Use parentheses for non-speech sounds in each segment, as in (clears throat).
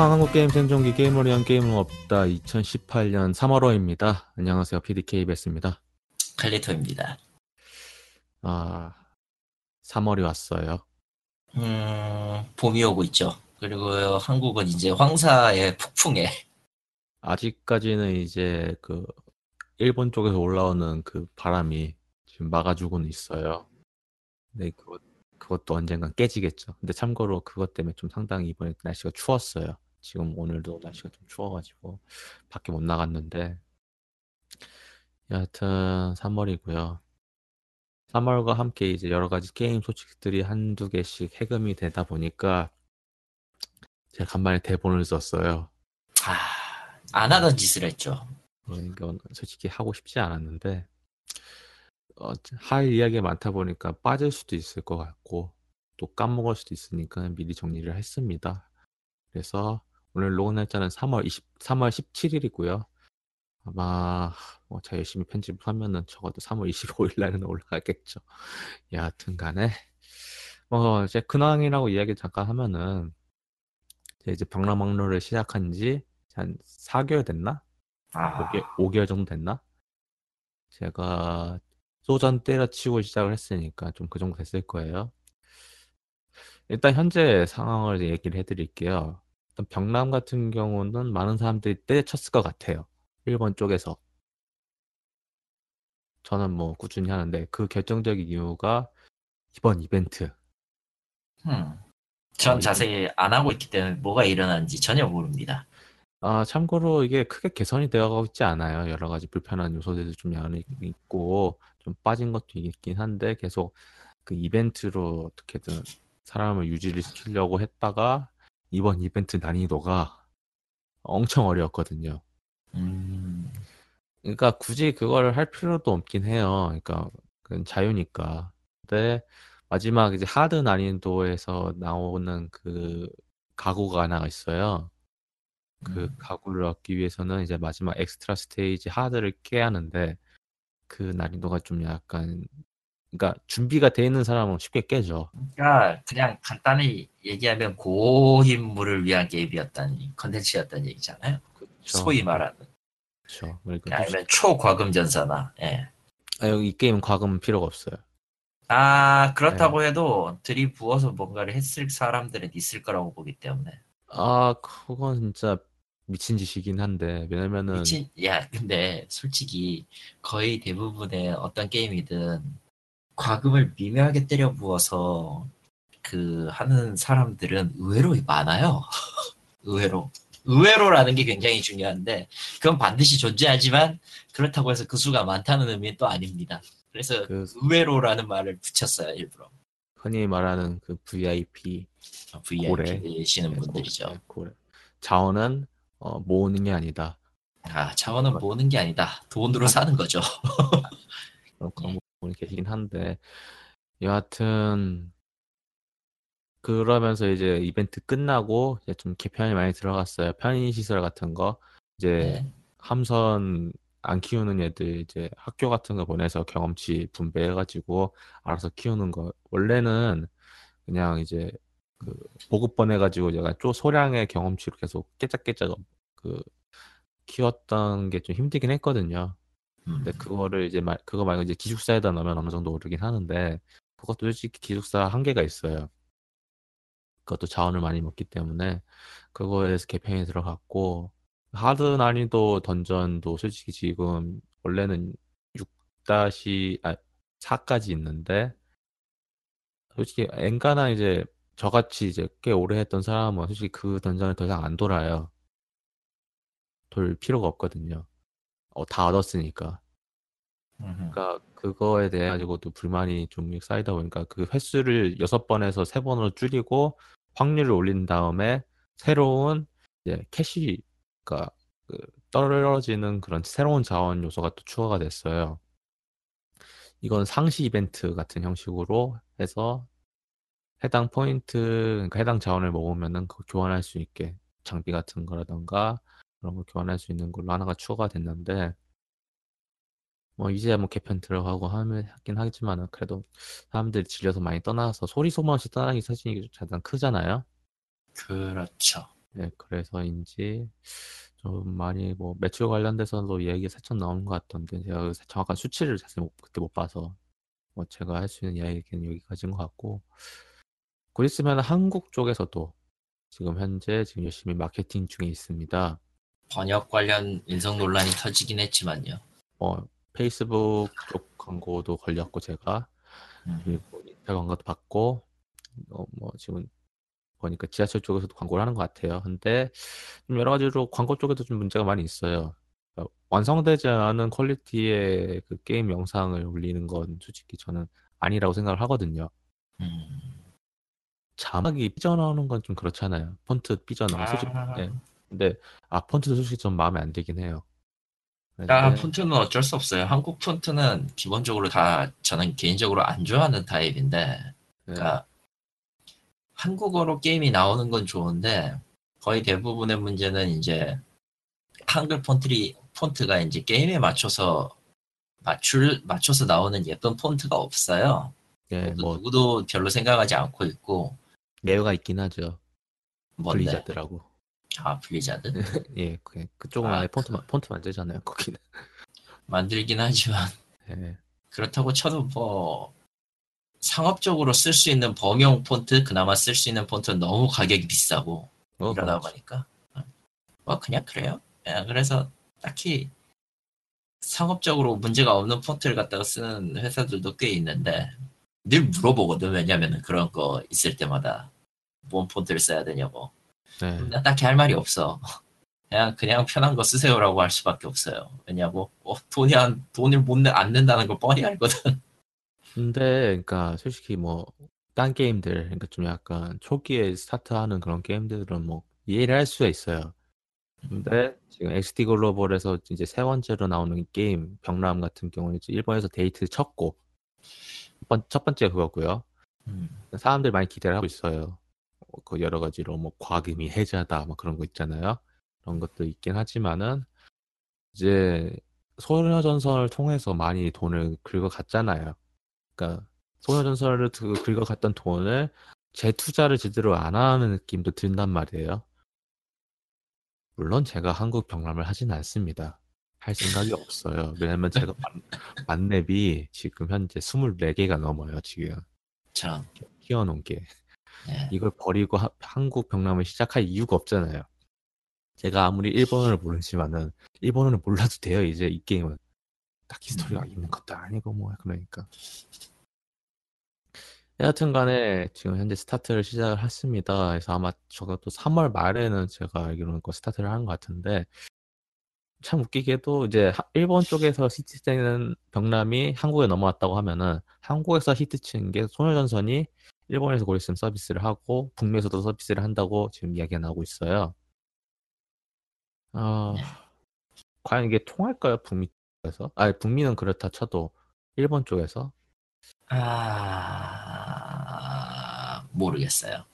행복한 한국 게임 생존기 게임을 위한 게임은 없다 2018년 3월호입니다. 안녕하세요. PDK 베스입니다. 칼리토입니다. 아 3월이 왔어요. 음, 봄이 오고 있죠. 그리고 한국은 이제 황사의 폭풍에 아직까지는 이제 그 일본 쪽에서 올라오는 그 바람이 지금 막아주고는 있어요. 네, 그것 그것도 언젠간 깨지겠죠. 근데 참고로 그것 때문에 좀 상당히 이번에 날씨가 추웠어요. 지금 오늘도 날씨가 좀 추워가지고 밖에 못 나갔는데 여하튼 3월이고요. 3월과 함께 이제 여러 가지 게임 소식들이 한두 개씩 해금이 되다 보니까 제가 간만에 대본을 썼어요. 아, 안 하던 짓을 했죠. 어, 이건 솔직히 하고 싶지 않았는데 어, 할 이야기가 많다 보니까 빠질 수도 있을 것 같고 또 까먹을 수도 있으니까 미리 정리를 했습니다. 그래서 오늘 로그 날짜는 3월 20, 3월 17일이고요. 아마 뭐 제가 열심히 편집을 하면은 적어도 3월 25일 날은 올라가겠죠. 여하튼 간에 뭐 이제 근황이라고 이야기 잠깐 하면은 이제 병라망로를 시작한 지 한 4개월 됐나? 아, 5개, 5개 월 정도 됐나? 제가 소전 때려치고 시작을 했으니까 좀 그 정도 됐을 거예요. 일단 현재 상황을 얘기를 해드릴게요. 일단 병남 같은 경우는 많은 사람들이 때려쳤을 것 같아요. 일본 쪽에서. 저는 뭐 꾸준히 하는데 그 결정적인 이유가 이번 이벤트. 음. 전 어, 자세히 안 하고 있기 때문에 뭐가 일어나는지 전혀 모릅니다. 아, 참고로 이게 크게 개선이 되어가고 있지 않아요. 여러 가지 불편한 요소들도 좀 많이 있고, 좀 빠진 것도 있긴 한데, 계속 그 이벤트로 어떻게든 사람을 유지를 시키려고 했다가, 이번 이벤트 난이도가 엄청 어려웠거든요. 음, 그러니까 굳이 그걸 할 필요도 없긴 해요. 그러니까 그건 자유니까. 근데 마지막 이제 하드 난이도에서 나오는 그 가구가 하나가 있어요. 그 음. 가구를 얻기 위해서는 이제 마지막 엑스트라 스테이지 하드를 깨야 하는데 그 난이도가 좀 약간 그러니까 준비가 돼 있는 사람은 쉽게 깨죠. 그러니까 그냥 간단히 얘기하면 고인물을 위한 게임이었다니 컨텐츠였다는 얘기잖아요. 그렇죠. 소위 말하는. 그렇죠. 그러니까 아니면 초과금 전사나. 예. 아, 이 게임은 과금은 필요가 없어요. 아 그렇다고 해도 들이 부어서 뭔가를 했을 사람들은 있을 거라고 보기 때문에. 아, 그건 진짜 미친 짓이긴 한데 왜냐면은 미친 야 근데 솔직히 거의 대부분의 어떤 게임이든 과금을 미묘하게 때려 부어서 그 하는 사람들은 의외로 많아요. (laughs) 의외로 의외로라는 게 굉장히 중요한데 그건 반드시 존재하지만 그렇다고 해서 그 수가 많다는 의미는 또 아닙니다. 그래서 그 의외로라는 말을 붙였어요 일부러 흔히 말하는 그 VIP 고래. VIP이시는 분들이죠. 네, 고래. 자원은 어, 모으는 게 아니다. 아 자원은 모으는 게 아니다. 돈으로 사는 거죠. 그런 그런 분이 계시긴 한데 여하튼 그러면서 이제 이벤트 끝나고 이제 좀 개편이 많이 들어갔어요. 편의 시설 같은 거 이제 네. 함선 안 키우는 애들 이제 학교 같은 거 보내서 경험치 분배해가지고 알아서 키우는 거 원래는 그냥 이제 그 보급 보내가지고 제가 좀 소량의 경험치로 계속 깨짝깨짝 그 키웠던 게 좀 힘들긴 했거든요. 음. 근데 그거를 이제 말 그거 말고 이제 기숙사에다 넣으면 어느 정도 오르긴 하는데 그것도 솔직히 기숙사 한계가 있어요. 그것도 자원을 많이 먹기 때문에 그거에 대해서 개편이 들어갔고 하드 난이도 던전도 솔직히 지금 원래는 6아 4까지 있는데 솔직히 엔간한 이제 저같이 이제 꽤 오래 했던 사람은 솔직히 그 던전을 더 이상 안 돌아요. 돌 필요가 없거든요. 어, 다 얻었으니까. 음흠. 그러니까 그거에 대해 가지고도 불만이 좀 쌓이다 보니까 그 횟수를 여섯 번에서 세 번으로 줄이고 확률을 올린 다음에 새로운 이제 캐시 그러니까 그 떨어지는 그런 새로운 자원 요소가 또 추가가 됐어요. 이건 상시 이벤트 같은 형식으로 해서 해당 포인트, 그러니까 해당 자원을 먹으면은 그 교환할 수 있게 장비 같은 거라던가 그런 걸 교환할 수 있는 걸로 하나가 추가가 됐는데 뭐 이제야 뭐 개편 들어가고 하면 하긴 하겠지만은 그래도 사람들이 질려서 많이 떠나서 소리 소문 없이 떠나기 사실 가장 크잖아요. 그렇죠. 네, 그래서인지 좀 많이 뭐 매출 관련돼서도 얘기 살짝 나오는 것 같던데 제가 그 정확한 수치를 자세히 못- 그때 못 봐서 뭐 제가 할 수 있는 이야기는 여기까지인 것 같고 곧 있으면 한국 쪽에서도 지금 현재 지금 열심히 마케팅 중에 있습니다. 번역 관련 인성 논란이 터지긴 했지만요. 뭐 페이스북 쪽 광고도 걸렸고 제가 음, 그리고 인스타 광고도 받고 어, 뭐 지금 보니까 지하철 쪽에서도 광고를 하는 것 같아요. 근데 좀 여러 가지로 광고 쪽에도 좀 문제가 많이 있어요. 그러니까 완성되지 않은 퀄리티의 그 게임 영상을 올리는 건 솔직히 저는 아니라고 생각을 하거든요. 음. 자막이 삐져나오는 건 좀 그렇잖아요. 폰트 솔직히 아, 예. 근데 아 폰트도 솔직히 좀 마음에 안 들긴 해요. 아, 폰트는 어쩔 수 없어요. 한국 폰트는 기본적으로 다 저는 개인적으로 안 좋아하는 타입인데, 네. 그러니까 한국어로 게임이 나오는 건 좋은데 거의 대부분의 문제는 이제 한글 폰트리 폰트가 이제 게임에 맞춰서 맞출 맞춰서 나오는 예쁜 폰트가 없어요. 예, 그것도 뭐 누구도 별로 생각하지 않고 있고 예외가 있긴 하죠. 뭔데? 블리자드라고. 아 블리자드 (laughs) 예, 그, 그쪽은 아, 아예 폰트 만- 폰트 만들잖아요. 거기는. (laughs) 만들긴 하지만 예. 그렇다고 쳐도 뭐 상업적으로 쓸 수 있는 범용 폰트 그나마 쓸 수 있는 폰트는 너무 가격이 비싸고 어, 이러다 그렇죠. 보니까 뭐 그냥 그래요. 예, 그래서 딱히 상업적으로 문제가 없는 폰트를 갖다가 쓰는 회사들도 꽤 있는데 늘 물어보거든 왜냐면은 그런 거 있을 때마다 뭔 폰트를 써야 되냐고 네. 난 딱히 할 말이 없어 그냥 그냥 편한 거 쓰세요라고 할 수밖에 없어요 왜냐고 어, 돈이 안 돈을 못안 낸다는 걸 뻔히 알거든 근데 그러니까 솔직히 뭐 딴 게임들 그러니까 좀 약간 초기에 스타트하는 그런 게임들은 뭐 이해를 할 수가 있어요. 근데 지금 XD 글로벌에서 이제 세 번째로 나오는 게임 병람 같은 경우는 일본에서 데이트 쳤고 첫 번- 번째 그거고요. 음, 사람들이 많이 기대를 하고 있어요. 어, 그 여러 가지로 뭐 과금이 해자다 뭐 그런 거 있잖아요. 그런 것도 있긴 하지만은 이제 소녀전선을 통해서 많이 돈을 긁어갔잖아요. 그러니까 소녀전선을 그- 긁어갔던 돈을 재투자를 제대로 안 하는 느낌도 든단 말이에요. 물론 제가 한국 병람을 하진 않습니다. 할 생각이 없어요. 왜냐면 제가 만- 만렙이 지금 현재 24개가 넘어요, 지금. 참 키워놓은 게. 예. 이걸 버리고 하- 한국 병람을 시작할 이유가 없잖아요. 제가 아무리 일본어를 모르지만은 일본어를 몰라도 돼요, 이제 이 게임은. 딱히 스토리가 있는 것도 아니고 뭐 그러니까. 여하튼 간에 지금 현재 스타트를 시작을 했습니다. 그래서 아마 저것도 3월 말에는 제가 알기로는 그 스타트를 하는 것 같은데 참 웃기게도 이제 하- 일본 쪽에서 히트되는 병람이 한국에 넘어왔다고 하면은 한국에서 히트치는 게 소녀전선이 일본에서 곧 있으면 서비스를 하고 북미에서도 서비스를 한다고 지금 이야기가 나오고 있어요. 아, 네. 과연 이게 통할까요? 북미 쪽에서? 아, 북미는 그렇다 쳐도 일본 쪽에서? 아 모르겠어요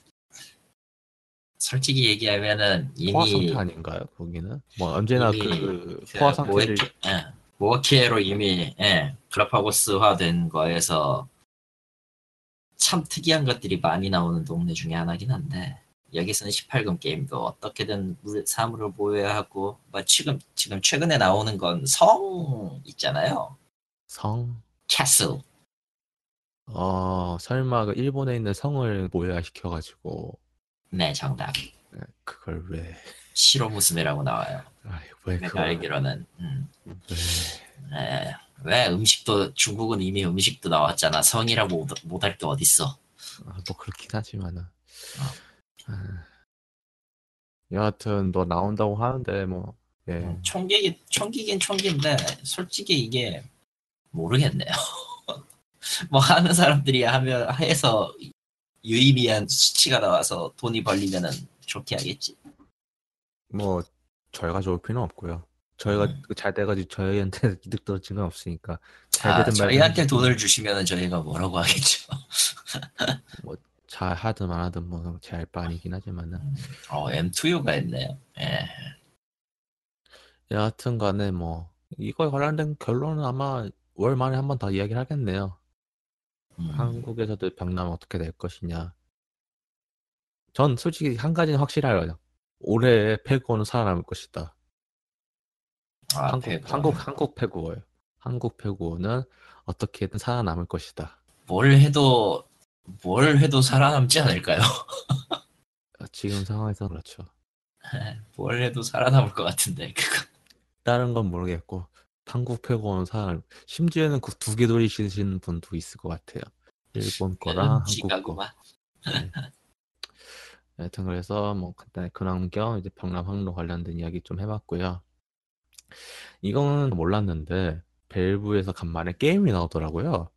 솔직히 얘기하면은 포화 이미 상태 아닌가요? 거기는? 뭐 언제나 그 그 포화 상태를 모에케, 예, 모어키에로 이미 예, 클럽하우스화된 거에서 참 특이한 것들이 많이 나오는 동네 중에 하나긴 한데 여기서는 18금 게임도 어떻게든 물- 사물을 보여야 하고 뭐 지금 지금 최근에 나오는 건 성 있잖아요 성? 캐슬 어, 설마 그 일본에 있는 성을 모여시켜가지고 네 정답 네, 그걸 왜? 시로 무스메라고 나와요 아이, 왜 내가 그걸 알기로는 음. 왜? 예, 왜 음식도 중국은 이미 음식도 나왔잖아 성이라고 못할 게 어딨어 아, 뭐 그렇긴 하지만은. 아, 여하튼 뭐 나온다고 하는데 뭐 예. 음, 총기긴 총기긴 총기인데 솔직히 이게 모르겠네요. (laughs) 뭐 하는 사람들이 하면 해서 유의미한 수치가 나와서 돈이 벌리면은 좋게 하겠지. 뭐 저희가 좋을 필요는 없고요. 저희가 음. 그잘 돼가지고 저희한테 (laughs) 이득 떨어진 건 없으니까 잘 아, 되든 저희한테 말든 돈을 주시면은 저희가 뭐라고 하겠죠. (laughs) 잘 하든 안 하든 뭐제알바 아니긴 하지만은 어, M2U가 있네요. 예. 여하튼 간에 뭐 이거에 관련된 결론은 아마 월 만에 한 번 더 이야기를 하겠네요. 음, 한국에서도 병남 어떻게 될 것이냐. 전 솔직히 한 가지는 확실해요. 올해 패구어는 살아남을 것이다. 아, 한국. 한국 한국 패구어예요. 한국 패구어는 어떻게든 살아남을 것이다. 뭘 해도 뭘 해도 살아남지 않을까요? 지금 상황에서 그렇죠. 뭘 해도 살아남을 것 같은데 그거. 다른 건 모르겠고 한국 패구어는 살아남. 심지어는 그 두 개 돌리시는 분도 있을 것 같아요. 일본 거랑 한국 거. 네. 하여튼 그래서 뭐 간단히 근황 겸 이제 병남 항로 관련된 이야기 좀 해봤고요. 이거는 몰랐는데 벨브에서 간만에 게임이 나오더라고요.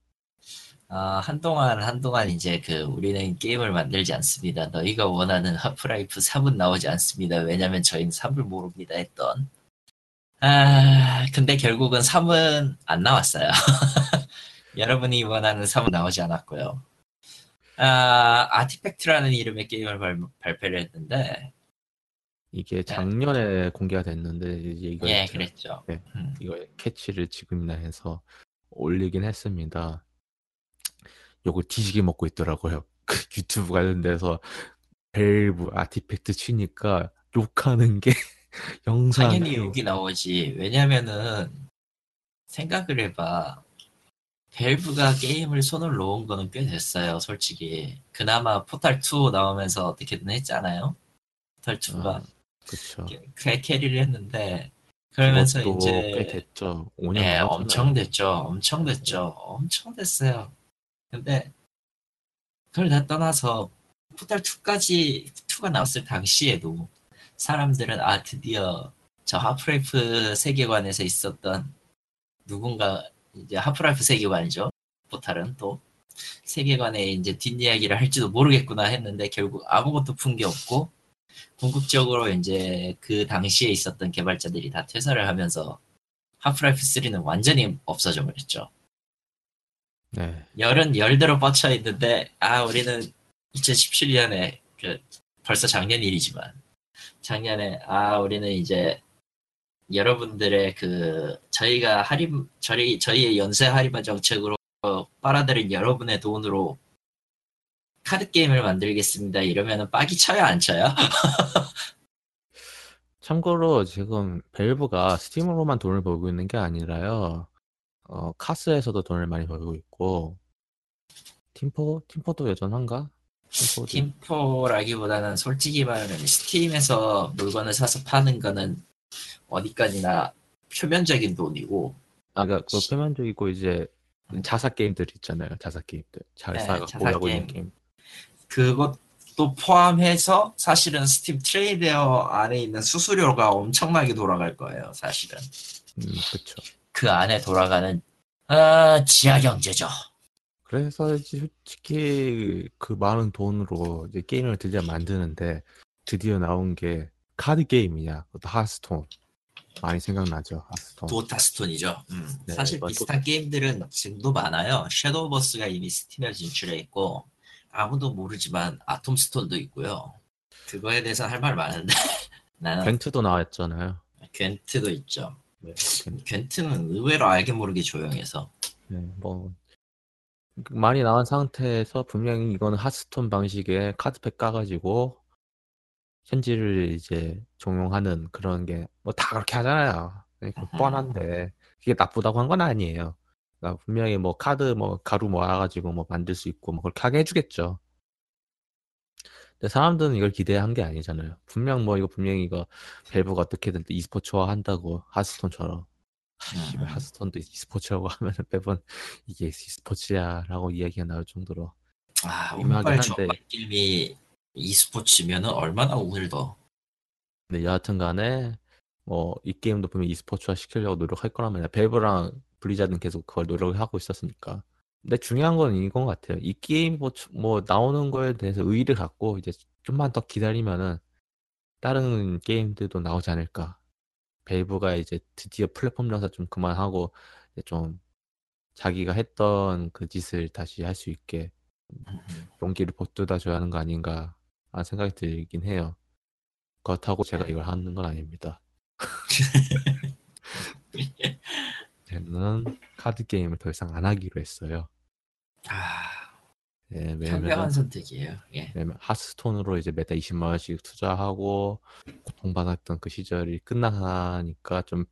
아, 한동안, 한동안 이제 그, 우리는 게임을 만들지 않습니다. 너희가 원하는 하프라이프 3은 나오지 않습니다. 왜냐면 저희는 3을 모릅니다. 했던. 아, 근데 결국은 3은 안 나왔어요. (laughs) 여러분이 원하는 3은 나오지 않았고요. 아, 아티팩트라는 이름의 게임을 발, 발표를 했는데, 이게 작년에 공개가 됐는데 이제 이거 예, 그랬죠. 네. 음. 이거 캐치를 지금이나 해서 올리긴 했습니다. 욕을 뒤지게 먹고 있더라고요. (laughs) 그 유튜브 관련돼서 밸브 아티팩트 치니까 욕하는 게 (laughs) 영상 당연히 욕이 나오지. 왜냐면은 생각을 해봐. 밸브가 게임을 손을 놓은 거는 꽤 됐어요, 솔직히. 그나마 포탈 2 나오면서 어떻게든 했잖아요. 포탈 2가 아, 그쵸. carry를 했는데 그러면서 이제 꽤 됐죠. 5년 예. 엄청 됐죠. 엄청 됐죠. 엄청 됐어요. 근데 그걸 다 떠나서 포탈 2까지 2가 나왔을 당시에도 사람들은 아 드디어 저 하프라이프 세계관에서 있었던 누군가 이제 하프라이프 세계관이죠. 포탈은 또 세계관에 이제 뒷이야기를 할지도 모르겠구나 했는데 결국 아무것도 푼 게 없고 궁극적으로 이제 그 당시에 있었던 개발자들이 다 퇴사를 하면서 하프라이프 3는 완전히 없어져 버렸죠. 네. 열은 열대로 뻗쳐 있는데 아 우리는 2017년에 그 벌써 작년 일이지만 작년에 아 우리는 이제 여러분들의 그 저희가 할인 저희 저희의 연쇄 할인화 정책으로 빨아들인 여러분의 돈으로 카드 게임을 만들겠습니다. 이러면은 빡이 쳐요 안 쳐요? (laughs) 참고로 지금 벨브가 스팀으로만 돈을 벌고 있는 게 아니라요. 어, 카스에서도 돈을 많이 벌고 있고 팀포 팀포도 여전한가? 팀포도 팀포라기보다는 솔직히 말하면 스팀에서 물건을 사서 파는 거는 어디까지나 표면적인 돈이고 아, 그러니까 그 표면적이고 이제 자사 게임들 있잖아요. 자사 게임들 잘 네, 자사 하고 있는 게임. 그것도 포함해서 사실은 스팀 트레이드웨어 안에 있는 수수료가 엄청나게 돌아갈 거예요. 사실은 음, 그렇죠. 그 안에 돌아가는 아, 지하 경제죠. 그래서 솔직히 그 많은 돈으로 이제 게임을 드디어 만드는데 드디어 나온 게 카드 게임이냐? 하스스톤 많이 생각나죠. 하스톤. 도타스톤이죠. 음, 네, 사실 비슷한 게임들은 지금도 많아요. 섀도우버스가 이미 스팀에 진출해 있고 아무도 모르지만 아톰스톤도 있고요. 그거에 대해서 할 말 많은데 (laughs) 나는 벤트도 나왔잖아요. 괜트도 있죠. 네, 벤트. 괜트는 의외로 알게 모르게 조용해서 네, 뭐 많이 나온 상태에서 분명히 이거는 하스톤 방식의 카드팩 까가지고 현질을 이제 종용하는 그런 게 뭐 다 그렇게 하잖아요. 그러니까. 뻔한데 그게 나쁘다고 한 건 아니에요. 그러니까 분명히 뭐 카드 뭐 가루 모아가지고 뭐 만들 수 있고 뭐 그렇게 하게 해주겠죠. 근데 사람들은 이걸 기대한 게 아니잖아요. 분명 뭐 이거 분명히 이거 밸브가 어떻게든 또 e스포츠화 한다고 하스톤처럼 씨발 음. 하스톤도 e스포츠라고 하면 (laughs) 매번 이게 e스포츠야라고 이야기가 나올 정도로 아 한데. 전반게임이 e스포츠면은 얼마나 오늘더 근데 여하튼 간에 뭐 이 게임도 보면 e스포츠화 시키려고 노력할 거라면 밸브랑 블리자드는 계속 그걸 노력을 하고 있었으니까. 근데 중요한 건 이건 것 같아요. 이 게임 뭐, 추- 뭐 나오는 거에 대해서 의의를 갖고 이제 좀만 더 기다리면은 다른 게임들도 나오지 않을까. 밸브가 이제 드디어 플랫폼 장사 좀 그만하고 좀 자기가 했던 그 짓을 다시 할 수 있게 용기를 북돋아 줘야 하는 거 아닌가 하는 생각이 들긴 해요. 그렇다고 제가 이걸 하는 건 아닙니다. (laughs) (laughs) 저는 카드 게임을 더 이상 안 하기로 했어요. 아 예, 현명한 선택이에요. 예. 왜냐면 하스톤으로 이제 매달 20만 원씩 투자하고 고통받았던 그 시절이 끝나니까 좀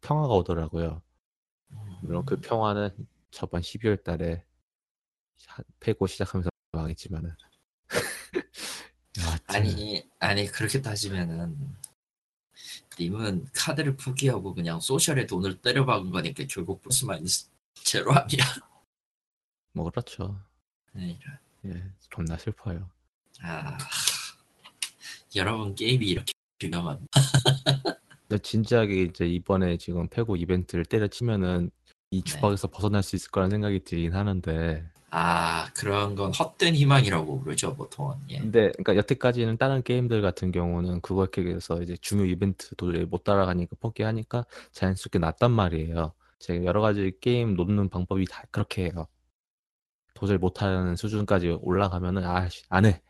평화가 오더라고요. 물론 그 평화는 저번 12월 달에 하- 패고 시작하면서 망했지만은 (laughs) 아니 아니 그렇게 따지면은 님은 카드를 포기하고 그냥 소셜에 돈을 때려박은 거니까 결국 플러스 마이너스 제로 아니야. 뭐 그렇죠. 네. 예, 존나 슬퍼요. 아 여러분 게임이 이렇게 위험한 (laughs) 진지하게 이제 이번에 지금 패고 이벤트를 때려치면은 이 네. 주박에서 벗어날 수 있을 거라는 생각이 들긴 하는데 아 그런 건 헛된 희망이라고 그러죠 보통은 예. 근데 그러니까 여태까지는 다른 게임들 같은 경우는 그거에 해서 이제 중요 이벤트 도저히 못 따라가니까 포기하니까 자연스럽게 났단 말이에요. 제가 여러 가지 게임 놓는 방법이 다 그렇게 해요. 도저히 못하는 수준까지 올라가면은 아안 해.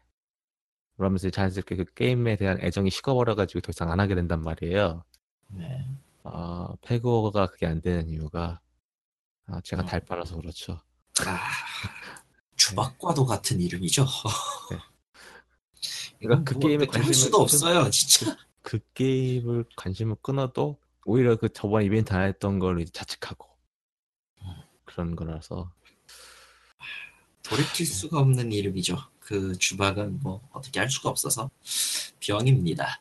그러면서 자연스럽게 그 게임에 대한 애정이 식어버려가지고 더 이상 안 하게 된단 말이에요. 네. 아 패그오가 그게 안 되는 이유가 아, 제가 음. 달 빨아서 그렇죠. 아 주박과도 같은 이름이죠. 그러니까 그 게임에 할 관심을 수도 좀- 없어요 진짜. 그 게임을 관심을 끊어도 오히려 그 저번 이벤트 안 했던 걸 이제 자책하고 그런 거라서 돌이킬 수가 없는 이름이죠. 그 주박은 뭐 어떻게 할 수가 없어서 병입니다.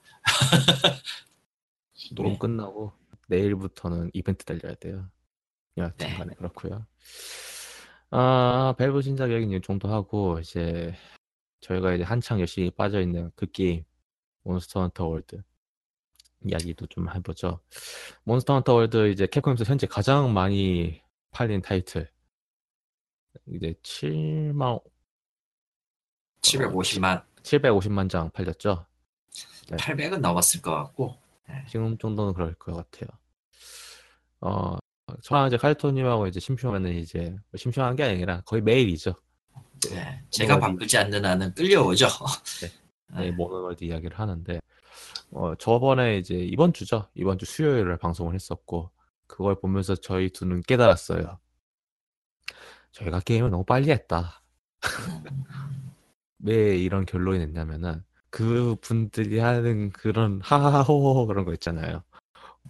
녹음 네. 끝나고 내일부터는 이벤트 달려야 돼요. 네. 여하튼간에 그렇고요. 아 밸브 신작 얘기는 이 정도 하고 이제 저희가 이제 한창 열심히 빠져 있는 그 게임 몬스터 헌터 월드 이야기도 좀 해보죠. 몬스터 헌터 월드 이제 캡콤에서 현재 가장 많이 팔린 타이틀 이제 7만 750만, 750만 장 팔렸죠. 네. 800은 넘었을 것 같고. 지금 정도는 그럴 것 같아요. 어, 저랑 이제 칼토님하고 이제 심심하면은 이제 심심한 게 아니라 거의 매일이죠. 네. 제가 어디- 바쁘지 않는 한은 끌려오죠. (laughs) 네, 모노월드 이야기를 하는데 어, 저번에 이제 이번 주죠. 이번 주 수요일에 방송을 했었고 그걸 보면서 저희 두는 깨달았어요. 저희가 게임을 너무 빨리 했다. 왜 이런 결론이 냈냐면은 그 분들이 하는 그런 하하호호 그런 거 있잖아요.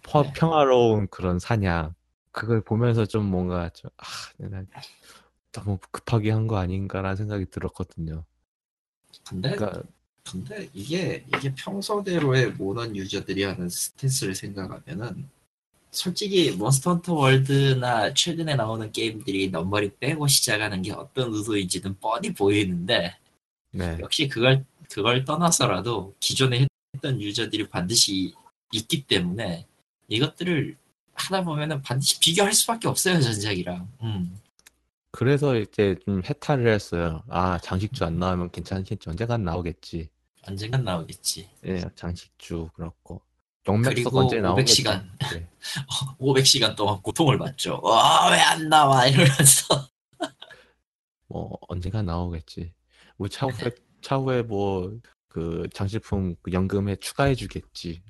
퍼- 네. 평화로운 그런 사냥 그걸 보면서 좀 뭔가 좀 아, 내가 너무 급하게 한 거 아닌가라는 생각이 들었거든요. 근데 그러니까 근데 이게 이게 평소대로의 모넌 유저들이 하는 스탠스를 생각하면은 솔직히 몬스터 헌터 월드나 최근에 나오는 게임들이 numbering 빼고 시작하는 게 어떤 의도인지는 뻔히 보이는데 네, 역시 그걸 그걸 떠나서라도 기존에 했던 유저들이 반드시 있기 때문에 이것들을 하다 보면은 반드시 비교할 수밖에 없어요 전작이랑. 음. 그래서 이제 좀 해탈을 했어요. 아 장식주 안 나오면 괜찮겠지 언젠간 나오겠지. 언젠간 나오겠지. 예, 장식주 그렇고 영맥석 그리고 언제 나오겠지. 500시간. 네. 500시간 동안 고통을 받죠. 와, 왜 안 나와? 이러면서. (laughs) 뭐 언젠간 나오겠지. 우리 (laughs) 차후에 네. 차후에 뭐 그 장식품 그 연금에 추가해 주겠지.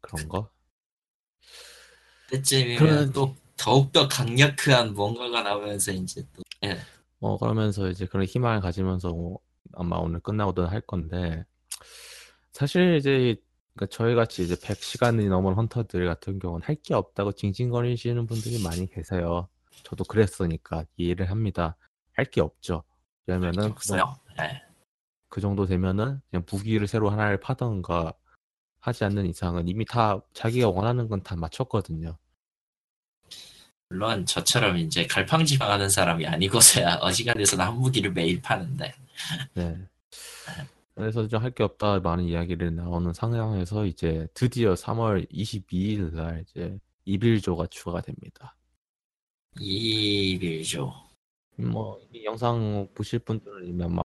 그런 거. 때쯤이면 그런- 또 더욱더 강력한 뭔가가 나오면서 이제 또. 예. 어 그러면서 이제 그런 희망을 가지면서 뭐 아마 오늘 끝나고도 할 건데 사실 이제 그러니까 저희 같이 이제 100시간이 넘은 헌터들 같은 경우는 할 게 없다고 징징거리시는 분들이 많이 계세요. 저도 그랬으니까 이해를 합니다. 할 게 없죠. 왜냐면은 그, 정- 없어요. 예. 그 정도 되면은 그냥 무기를 새로 하나를 파던가 하지 않는 이상은 이미 다 자기가 원하는 건 다 맞췄거든요. 물론 저처럼 이제 갈팡지팡 하는 사람이 아니고서야 (laughs) 어지간해서는 한 무기를 매일 파는데. 네. 그래서 좀 할 게 없다 많은 이야기를 나오는 상황에서 이제 드디어 3월 22일 날 이제 이빌조가 추가가 됩니다. 이빌죠. 뭐이 영상 보실 분들은 이미 아마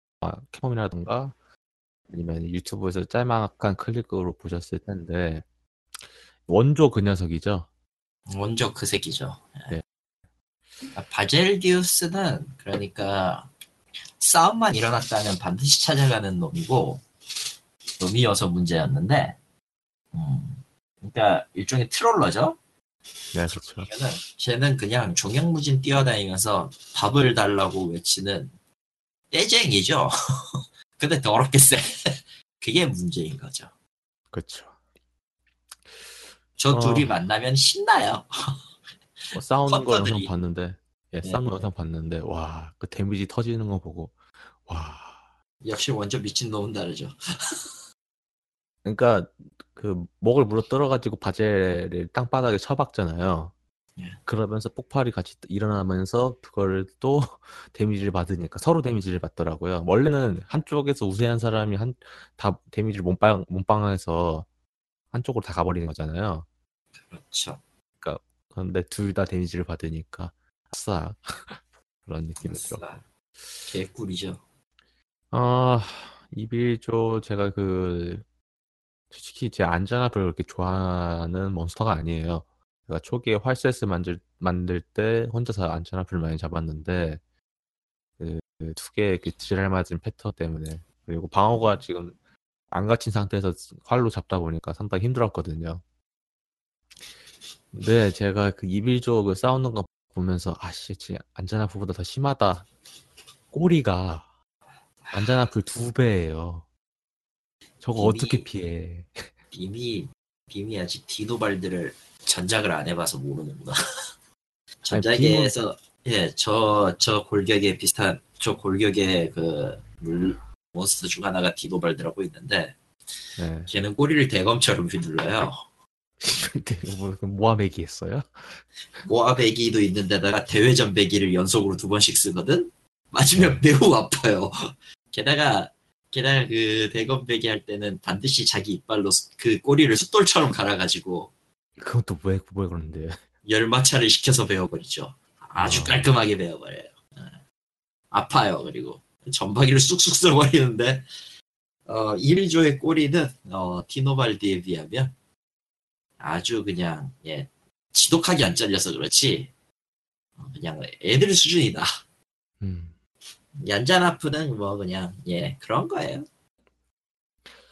캐mom이라던가 아니면 유튜브에서 짤막한 클릭으로 보셨을 텐데 원조 그 녀석이죠. 원조 그 새끼죠. 예. 네. 아, 바젤디우스는 그러니까 싸움만 일어났다면 반드시 찾아가는 놈이고 놈이어서 문제였는데 음, 그러니까 일종의 트롤러죠. 네, 그렇죠. 걔는, 걔는 그냥 종횡무진 뛰어다니면서 밥을 달라고 외치는 떼쟁이죠. (laughs) 근데 더럽게 세. 그게 문제인 거죠. 그렇죠. 저 어. 둘이 만나면 신나요. 뭐 싸우는 거 영상. 봤는데, 예, 네. 싸우는 거 영상 봤는데, 와, 그 데미지 터지는 거 보고, 와. 역시 완전 미친 놈은 다르죠. 그러니까 그 목을 물어 뜯어가지고 바젤을 땅바닥에 쳐박잖아요. 예. 그러면서 폭발이 같이 일어나면서 그걸 또 (laughs) 데미지를 받으니까 서로 데미지를 받더라고요. 원래는 한쪽에서 우세한 사람이 한 다 데미지를 몸빵 몸빵해서 한쪽으로 다 가버리는 거잖아요. 그렇죠. 그런데 둘 다 데미지를 받으니까 아싸 (laughs) 그런 느낌이죠. 개꿀이죠. 아 이빌조 제가 그 솔직히 제 안전압을 그렇게 좋아하는 몬스터가 아니에요. 제가 초기에 활세스 만들 만들 때 혼자서 안전압을 많이 잡았는데 그 두 개의 그 지랄 맞은 패턴 때문에 그리고 방어가 지금 안 갇힌 상태에서 활로 잡다 보니까 상당히 힘들었거든요. 근데 제가 그 이빌조 그 싸우는 거 보면서 아씨, 지 안전압보다 더 심하다. 꼬리가 안전압을 두 배예요. 저거 이미- 어떻게 피해? 빔이 빔이 아직 디노발드를 전작을 안 해봐서 모르는구나. (laughs) 전작에서 예 저 저 골격에 비슷한 저 골격의 그물 몬스터 중 하나가 디노발드라고 있는데 네. 걔는 꼬리를 대검처럼 휘둘러요. 근데 뭐 모아매기 했어요? 모아배기도 있는데다가 대회전 배기를 연속으로 두 번씩 쓰거든. 맞으면 매우 아파요. (laughs) 게다가 게다가 그 대검 배기 할 때는 반드시 자기 이빨로 수- 그 꼬리를 숫돌처럼 갈아가지고 그것도 왜, 왜 그러는데? 열마차를 시켜서 베어버리죠. 아주 어. 깔끔하게 베어버려요. 예. 아파요. 그리고 전파기를 쑥쑥 써버리는데 어, 1조의 꼬리는 어, 티노발디에 비하면 아주 그냥 예, 지독하게 안 잘려서 그렇지 어, 그냥 애들 수준이다. 음. 얀자나프는 뭐 그냥 예 그런 거예요.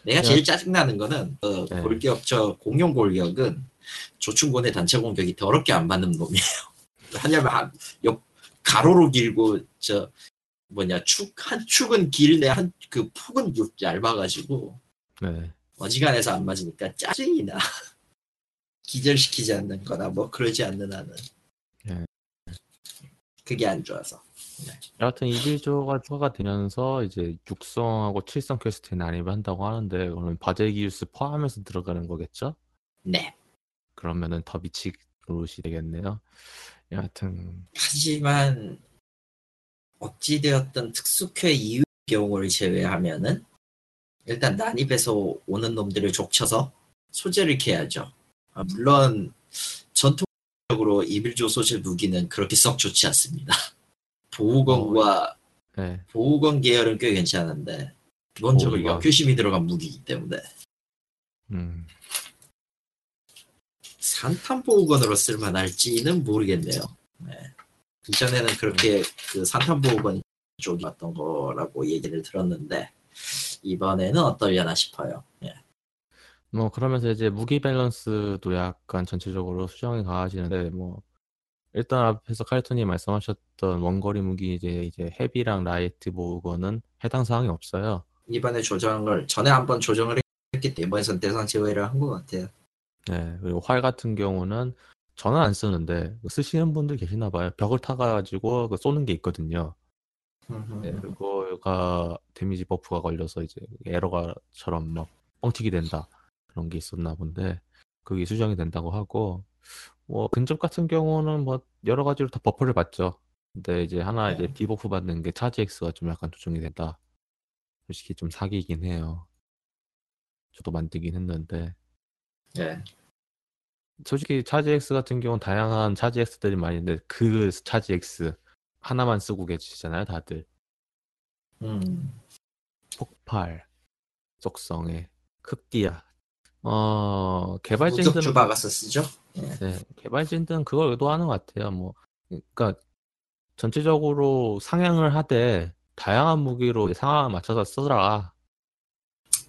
내가 야. 제일 짜증나는 거는 어, 네. 골격 저 공룡 골격은 조충곤의 단체 공격이 더럽게 안 맞는 놈이에요. (laughs) 왜냐면 한, 옆 가로로 길고 저 뭐냐 축 한 축은 길네 한 그 폭은 요- 얇아가지고 네. 어지간해서 안 맞으니까 짜증이 나. (laughs) 기절시키지 않는 거나 뭐 그러지 않는 한은 네. 그게 안 좋아서 여하튼 이빌조가 추가가 되면서 이제 6성하고 7성 퀘스트에 난입을 한다고 하는데 그러면 바젤기우스 포함해서 들어가는 거겠죠? 네 그러면은 더 미치 노릇이 되겠네요. 여하튼 하지만 어찌되었던 특수회 이후 경우를 제외하면은 일단 난입에서 오는 놈들을 족쳐서 소재를 캐야죠. 아, 물론 전통적으로 이빌조 소재 무기는 그렇게 썩 좋지 않습니다. (laughs) 보호건과 네. 보호건 계열은 꽤 괜찮은데 기본적으로. 역회심이 들어간 무기이기 때문에 음. 산탄 bowgun으로 쓸만할지는 모르겠네요. 네. 이전에는 그렇게 그 산탄 bowgun 쪽이 왔던 거라고 얘기를 들었는데 이번에는 어떠려나 싶어요. 예. 뭐 그러면서 이제 무기 밸런스도 약간 전체적으로 수정이 가해지는데 뭐 일단 앞에서 카리토님 말씀하셨던 원거리 무기 이제 이제 heavy랑 light bowgun은 해당 사항이 없어요. 이번에 조정을 전에 한번 조정을 했기 때문에 이번에선 대상 제외를 한 것 같아요. 네, 그리고 활 같은 경우는 저는 안 쓰는데 쓰시는 분들 계시나 봐요. 벽을 타가지고 그 쏘는 게 있거든요. 네, 그거가 damage buff가 걸려서 이제 에러가처럼 막 뻥튀기 된다 그런 게 있었나 본데 그게 수정이 된다고 하고 뭐 근접 같은 경우는 뭐 여러 가지로 다 buff를 받죠. 근데 이제 하나 이제 네. 디버프 받는 게 차지 X가 좀 약간 조정이 된다. 솔직히 좀 사기이긴 해요. 저도 만들긴 했는데 예. 솔직히 차지 X 같은 경우는 다양한 차지 X들이 많이 있는데 그 차지 X 하나만 쓰고 계시잖아요, 다들. 음. 폭발, 속성에 흑기야. 어, 개발진들은 주바가스 쓰죠? 네, 개발진들은 그걸 의도하는 것 같아요. 뭐, 그러니까 전체적으로 상향을 하되 다양한 무기로 상황에 맞춰서 쓰더라.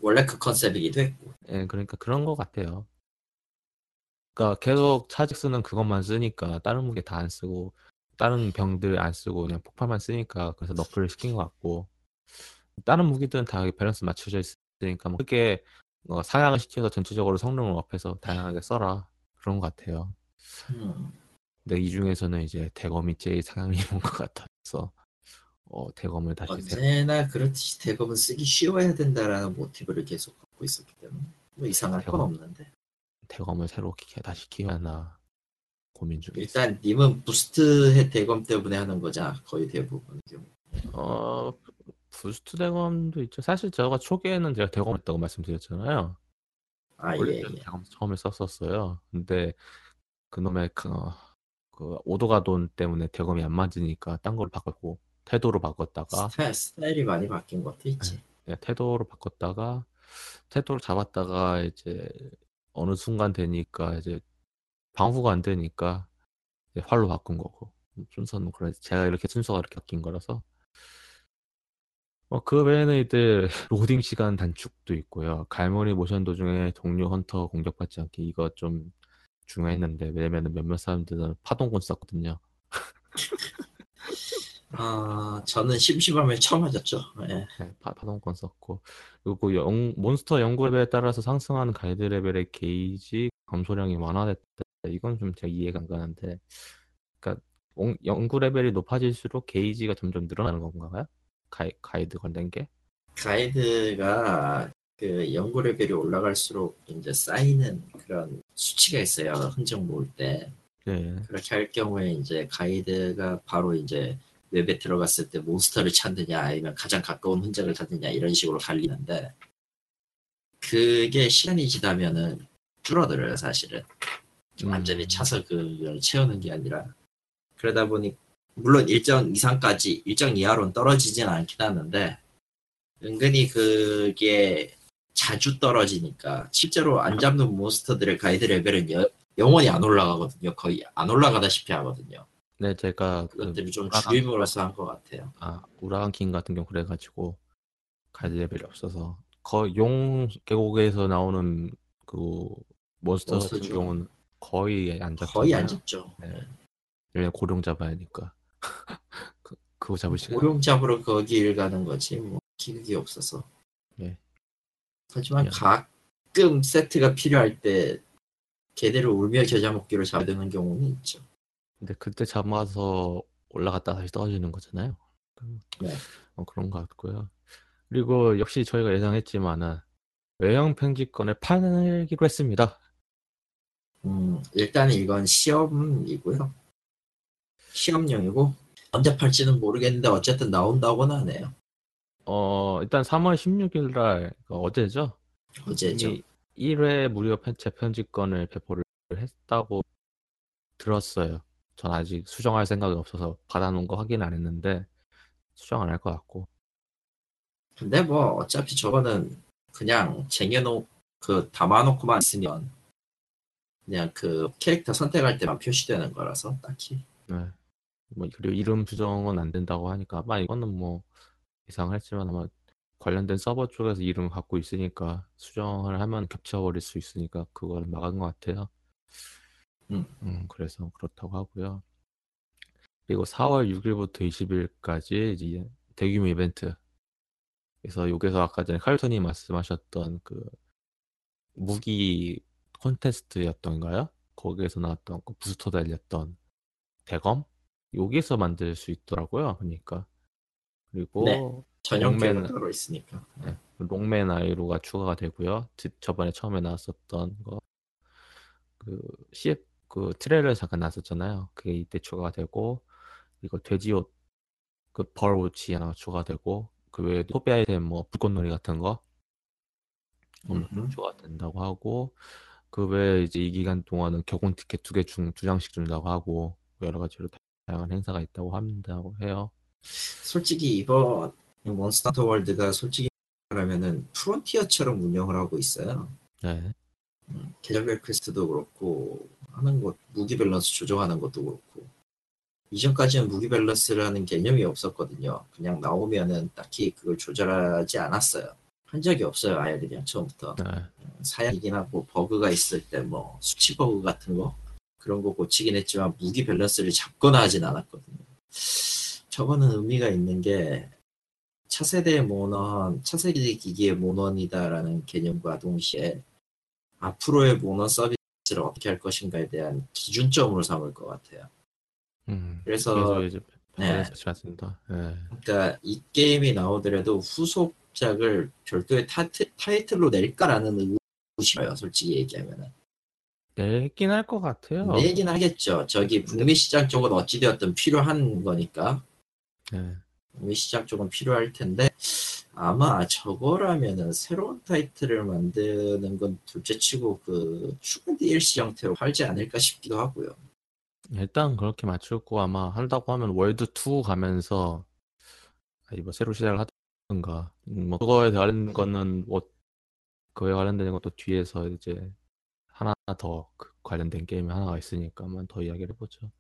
원래 그 컨셉이기도 했고. 예, 그러니까 그런 것 같아요. 그러니까 계속 차직스는 그것만 쓰니까 다른 무기 다안 쓰고 다른 병들 안 쓰고 그냥 폭발만 쓰니까 그래서 너프를 시킨 것 같고 다른 무기들은 다 밸런스 맞춰져 있으니까 뭐 크게 어, 상향을 시켜서 전체적으로 성능을 업해서 다양하게 써라 그런 것 같아요. 음, 근데 이 중에서는 이제 대검이 제일 상향이 (laughs) 입은 것 같아서 어, 대검을 다시 새- 언제나 그렇듯이 대검은 쓰기 쉬워야 된다라는 모티브를 계속 갖고 있었기 때문에 뭐 이상할 건 대검. 없는데 대검을 새로 키- 다시 키워나 고민 있어요. 일단 님은 boost 대검 때문에 하는 거잖아 거의 대부분 경우 어 boost 대검도 있죠. 사실 제가 초기에는 제가 대검 했다고 말씀드렸잖아요. 아 원래 예, 예. 대검 처음에 썼었어요. 근데 그놈의 그, 어, 그 오도가돈 때문에 대검이 안 맞으니까 딴 걸로 바꿨고 태도로 바꿨다가 스타일, 스타일이 많이 바뀐 것도 있지. 예, 태도로 바꿨다가 태도를 잡았다가 이제 어느 순간 되니까 이제 방어가 안 되니까 이제 활로 바꾼 거고. 순서는 그래 제가 이렇게 순서가 이렇게 바뀐 거라서. 어, 그 외에는 이제 (laughs) 로딩 시간 단축도 있고요. 갈무리 모션 도중에 동료 헌터 공격받지 않게 이거 좀 중요했는데 왜냐면은 몇몇 사람들은 파동권 썼거든요 (laughs) 아 저는 심심하면 처음 하셨죠 예. 네, 파, 파동권 썼고 그리고 영, 몬스터 연구 레벨에 따라서 상승하는 가이드 레벨의 게이지 감소량이 완화됐다 이건 좀 제가 이해가 안 가는데 그러니까 옹- 연구 레벨이 높아질수록 게이지가 점점 늘어나는 건가요? 가이, 가이드 관련 게? 가이드가 그 연구 레벨이 올라갈수록 이제 쌓이는 그런 수치가 있어요 흔적 모을 때 네. 그렇게 할 경우에 이제 가이드가 바로 이제 웹에 들어갔을 때 몬스터를 찾느냐 아니면 가장 가까운 흔적을 찾느냐 이런 식으로 갈리는데 그게 시간이 지나면은 줄어들어요 사실은. 완전히 음. 차서 그걸 채우는 게 아니라. 그러다 보니 물론 일정 이상까지 일정 이하로는 떨어지진 않긴 하는데 은근히 그게 자주 떨어지니까 실제로 안 잡는 몬스터들의 가이드 레벨은 여- 영원히 안 올라가거든요. 거의 안 올라가다시피 하거든요 네, 제가 그 그것들을 좀 우라간- 줄임으로써 한것 같아요. 아, 우라간 킹 같은 경우 그래가지고 가이드 레벨이 없어서. 거의 용 계곡에서 나오는 그 몬스터 같은 몬스터죠. 경우는 거의 안 잡잖아요. 거의 안 잡죠. 네. 왜냐면 고룡 잡아야 하니까. (laughs) 그, 그거 잡을 시간 고룡 잡으러 거길 가는 거지 뭐. 기극이 없어서. 네. 하지만 그냥- 가끔 세트가 필요할 때 걔들을 울며 겨자 먹기로 되는 경우는 있죠 근데 그때 잡아서 올라갔다 다시 떨어지는 거잖아요. 그- 네. 어, 그런 것 같고요. 그리고 역시 저희가 예상했지만은 외형 편집권을 팔기로 했습니다. 음, 일단 이건 시험이고요. 시험용이고 언제 팔지는 모르겠는데 어쨌든 나온다고는 하네요. 어, 일단 3월 16일 날그 어제죠? 어제죠. 이미 1회 무료 편- 재편집권을 배포를 했다고 들었어요. 전 아직 수정할 생각이 없어서 받아놓은 거 확인 안 했는데 수정 안 할 것 같고 근데 뭐 어차피 저거는 그냥 쟁여놓 그 담아놓고만 있으면 그냥 그 캐릭터 선택할 때만 표시되는 거라서 딱히 네. 뭐 그리고 이름 수정은 안 된다고 하니까 아마 이거는 뭐 예상했지만 아마 관련된 서버 쪽에서 이름 갖고 있으니까 수정을 하면 겹쳐버릴 수 있으니까 그거를 막은 것 같아요. 음. 그래서 그렇다고 하고요. 그리고 4월 6일부터 20일까지 이제 대규모 이벤트. 그래서 여기서 아까 전에 칼톤이 말씀하셨던 그 무기 콘테스트였던가요? 거기에서 나왔던 그 부스터 달렸던 대검 여기서 만들 수 있더라고요. 그러니까 그리고 네. 전용캐가 롱맨- 따로 있으니까. 네, 롱맨 아이로가 추가가 되고요. 지- 저번에 처음에 나왔었던 거 그 CF 그 트레일러 잠깐 나왔었잖아요. 그게 이때 추가가 되고 이거 돼지 옷 그 벌 옷이 하나 추가되고 그 외에 소비 아이템 뭐 불꽃놀이 같은 거 음흠. 추가된다고 하고 그 외에 이제 이 기간 동안은 격운 티켓 두 개 중 두 장씩 준다고 하고 여러 가지로 다양한 행사가 있다고 한다고 해요. 솔직히 이번 몬스터 월드가 솔직히 말하면은 프론티어처럼 운영을 하고 있어요. 네. 음, 계절별 퀘스트도 그렇고 하는 것 무기 밸런스 조정하는 것도 그렇고 이전까지는 무기 밸런스라는 개념이 없었거든요. 그냥 나오면은 딱히 그걸 조절하지 않았어요. 한 적이 없어요. 아예 그냥 처음부터 네. 사양이긴 하고 버그가 있을 때 뭐 수치 버그 같은 거 그런 거 고치긴 했지만 무기 밸런스를 잡거나 하진 않았거든요. 저거는 의미가 있는 게 차세대 모넌, 차세대 기기의 모넌이다라는 개념과 동시에 앞으로의 모넌 서비스 를 어떻게 할 것인가에 대한 기준점으로 삼을 것 같아요. 음. 그래서 그래서 네. 네. 맞습니다. 예. 그러니까 이 게임이 나오더라도 후속작을 별도의 타이틀, 타이틀로 낼까라는 의심이에요. 솔직히 얘기하면은. 내긴 할 것 같아요. 내긴 하겠죠. 저기 북미 시장 쪽은 어찌되었든 필요한 거니까. 예. 북미 시장 쪽은 필요할 텐데 아마 저거라면은 새로운 타이틀을 만드는 건 둘째치고 그 추가 DLC 형태로 팔지 않을까 싶기도 하고요. 일단 그렇게 맞출 거 아마 한다고 하면 월드 2 가면서 뭐 새로 시작을 하든가 음, 뭐 그거에 관련 거는 뭐 그거에 관련된 것도 뒤에서 이제 하나 더그 관련된 게임이 하나가 있으니까만 더 이야기를 해보죠.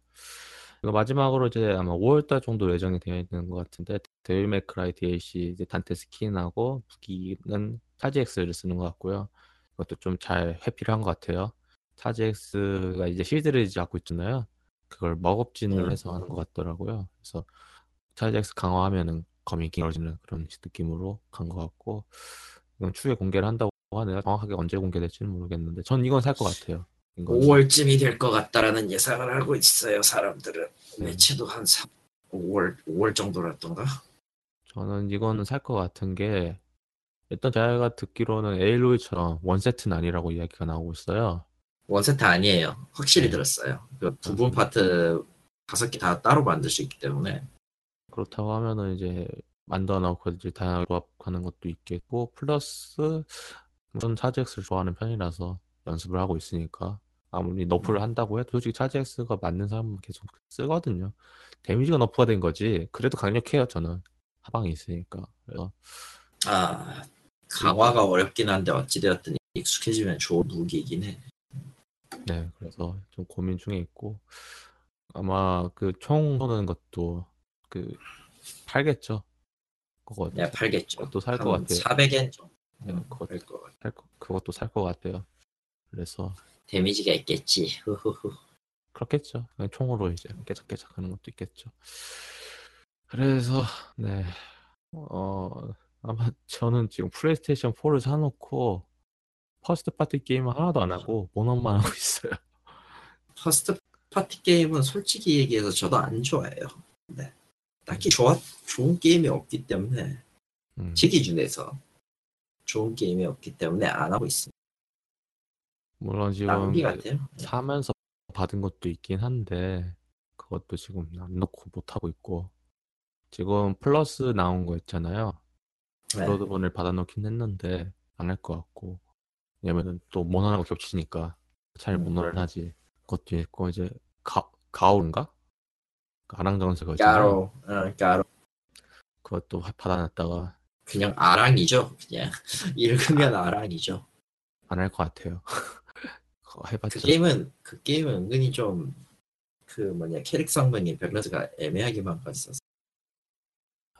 이거 마지막으로 이제 아마 5월달 정도 예정이 되어 있는 것 같은데 데빌 메이 크라이 DLC 이제 단테 스킨하고 무기는 차지 액스를 쓰는 것 같고요. 이것도 좀 잘 회피를 한 것 같아요. 차지 액스가 이제 실드를 잡고 있잖아요. 그걸 목업질을 음. 해서 하는 것 같더라고요. 그래서 차지 액스 강화하면은 검이 길어지는 그런 느낌으로 간 것 같고 이건 추후에 공개를 한다고 하네요. 정확하게 언제 공개될지는 모르겠는데 전 이건 살 것 같아요. 이건 5월쯤이 될 것 같다라는 예상을 하고 있어요. 사람들은 네. 매체도 한 3, 5월 5월 정도였던가. 저는 이거는 살 것 같은 게 일단 제가 듣기로는 에일로이처럼 원세트는 아니라고 이야기가 나오고 있어요. 원세트 아니에요. 확실히 네. 들었어요. 그 부분 맞습니다. 파트 다섯 개 다 따로 만들 수 있기 때문에 그렇다고 하면은 이제 만들어 놓고 이제 다양하게 조합하는 것도 있겠고 플러스 우선 차지엑스를 좋아하는 편이라서 연습을 하고 있으니까 아무리 너프를 한다고 해도 솔직히 차지엑스가 맞는 사람은 계속 쓰거든요. 데미지가 너프가 된 거지 그래도 강력해요 저는 하방이 있으니까 그래서 아 강화가 어렵긴 한데 어찌되었든 익숙해지면 좋은 무기이긴 해. 네, 그래서 좀 고민 중에 있고 아마 그총 쏘는 것도 그 팔겠죠. 그거 네, 팔겠죠. 그것도 살 것 같아요. 400엔 정도 네, 그것 팔것 같아. 살 거- 그것도 살 것 같아요. 그래서 데미지가 있겠지. 그렇겠죠. 그냥 총으로 이제 깨작깨작 하는 것도 있겠죠. 그래서 네, 어 아마 저는 지금 플레이스테이션 4를 사놓고 퍼스트 파티 게임을 하나도 안 하고 모넌만 하고 있어요. 퍼스트 파티 게임은 솔직히 얘기해서 저도 안 좋아해요. 네. 딱히 좋아 좋은 게임이 없기 때문에 음. 제 기준에서 좋은 게임이 없기 때문에 안 하고 있습니다. 물론 지금 낭비 같아요. 네. 사면서 받은 것도 있긴 한데 그것도 지금 안 넣고 못 하고 있고 지금 플러스 나온 거 있잖아요. 네. 브로드본을 받아놓긴 했는데 안 할 것 같고 왜냐면은 또 모난하고 겹치니까 잘 음. 모난을 하지. 그것도 있고 이제 가 가오인가? 그 아랑정세 거 있잖아요. 까로, 어, 까로. 그것도 받아놨다가 그냥 아랑이죠. 그냥 (laughs) 읽으면 아랑이죠. 안 할 것 같아요. (laughs) 해봤자 그 게임은 그 게임은 은근히 좀 그 뭐냐 캐릭 성능이 밸런스가 애매하게 망가졌어.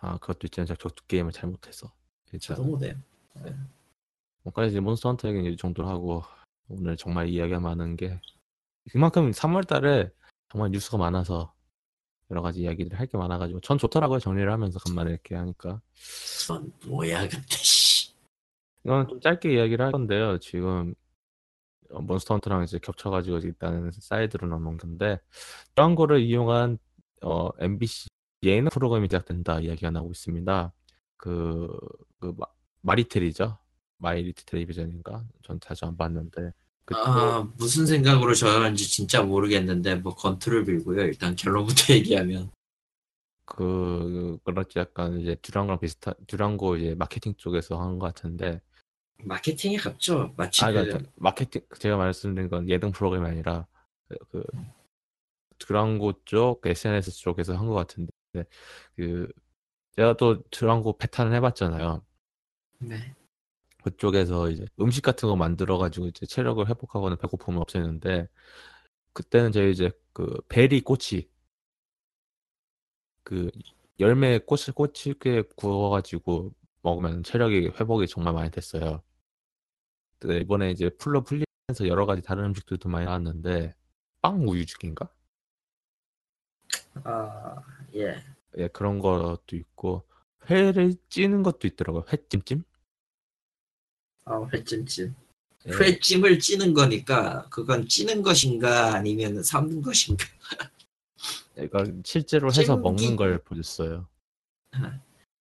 아 그것도 있잖아요. 제가 저도 게임을 잘 못해서 저도 못해요. 뭐까지 몬스터 헌터 얘기는 이 정도로 하고 오늘 정말 이야기가 많은 게 그만큼 3월달에 정말 뉴스가 많아서 여러 가지 이야기를 할 게 많아가지고 전 좋더라고요 정리를 하면서 간만에 이렇게 하니까 넌 뭐야 근데 씨. 이건 좀 짧게 이야기를 할 건데요 지금 어, 몬스터 헌터랑 이제 겹쳐가지고 일단은 사이드로 넘은 건데 이런 거를 이용한 어, MBC 예능 프로그램이 제작된다 이야기가 나오고 있습니다. 그, 그 마, 마리텔이죠? 마이리트 텔레비전인가? 전 자주 안 봤는데. 그때 아 무슨 생각으로 저런지 진짜 모르겠는데 뭐 건투를 빌고요. 일단 결론부터 (laughs) 얘기하면. 그 그렇지. 약간 이제 듀랑고랑 비슷한 듀랑고 이제 마케팅 쪽에서 하는 것 같은데 마케팅에 갔죠. 마치 아그 그러니까 마케팅 제가 말씀드린 건 예능 프로그램이 아니라 그, 그 듀랑고 쪽 SNS 쪽에서 한 것 같은데 그 제가 또 듀랑고 패턴을 해봤잖아요 네. 그쪽에서 이제 음식 같은 거 만들어 가지고 이제 체력을 회복하거나 배고픔을 없애는데 그때는 저희 이제 그 베리 꼬치 그 열매 꽃을 꼬치게 구워가지고 먹으면 체력이 회복이 정말 많이 됐어요. 근데 이번에 이제 풀로 풀리면서 여러 가지 다른 음식들도 많이 나왔는데 빵 우유죽인가? 아 예. 예 그런 것도 있고 회를 찌는 것도 있더라고요. 회찜찜? 아, 회찜찜. 네. 회찜을 찌는 거니까 그건 찌는 것인가 아니면 삶는 것인가? (laughs) 그러니까 실제로 해서 찜기- 먹는 걸 보였어요.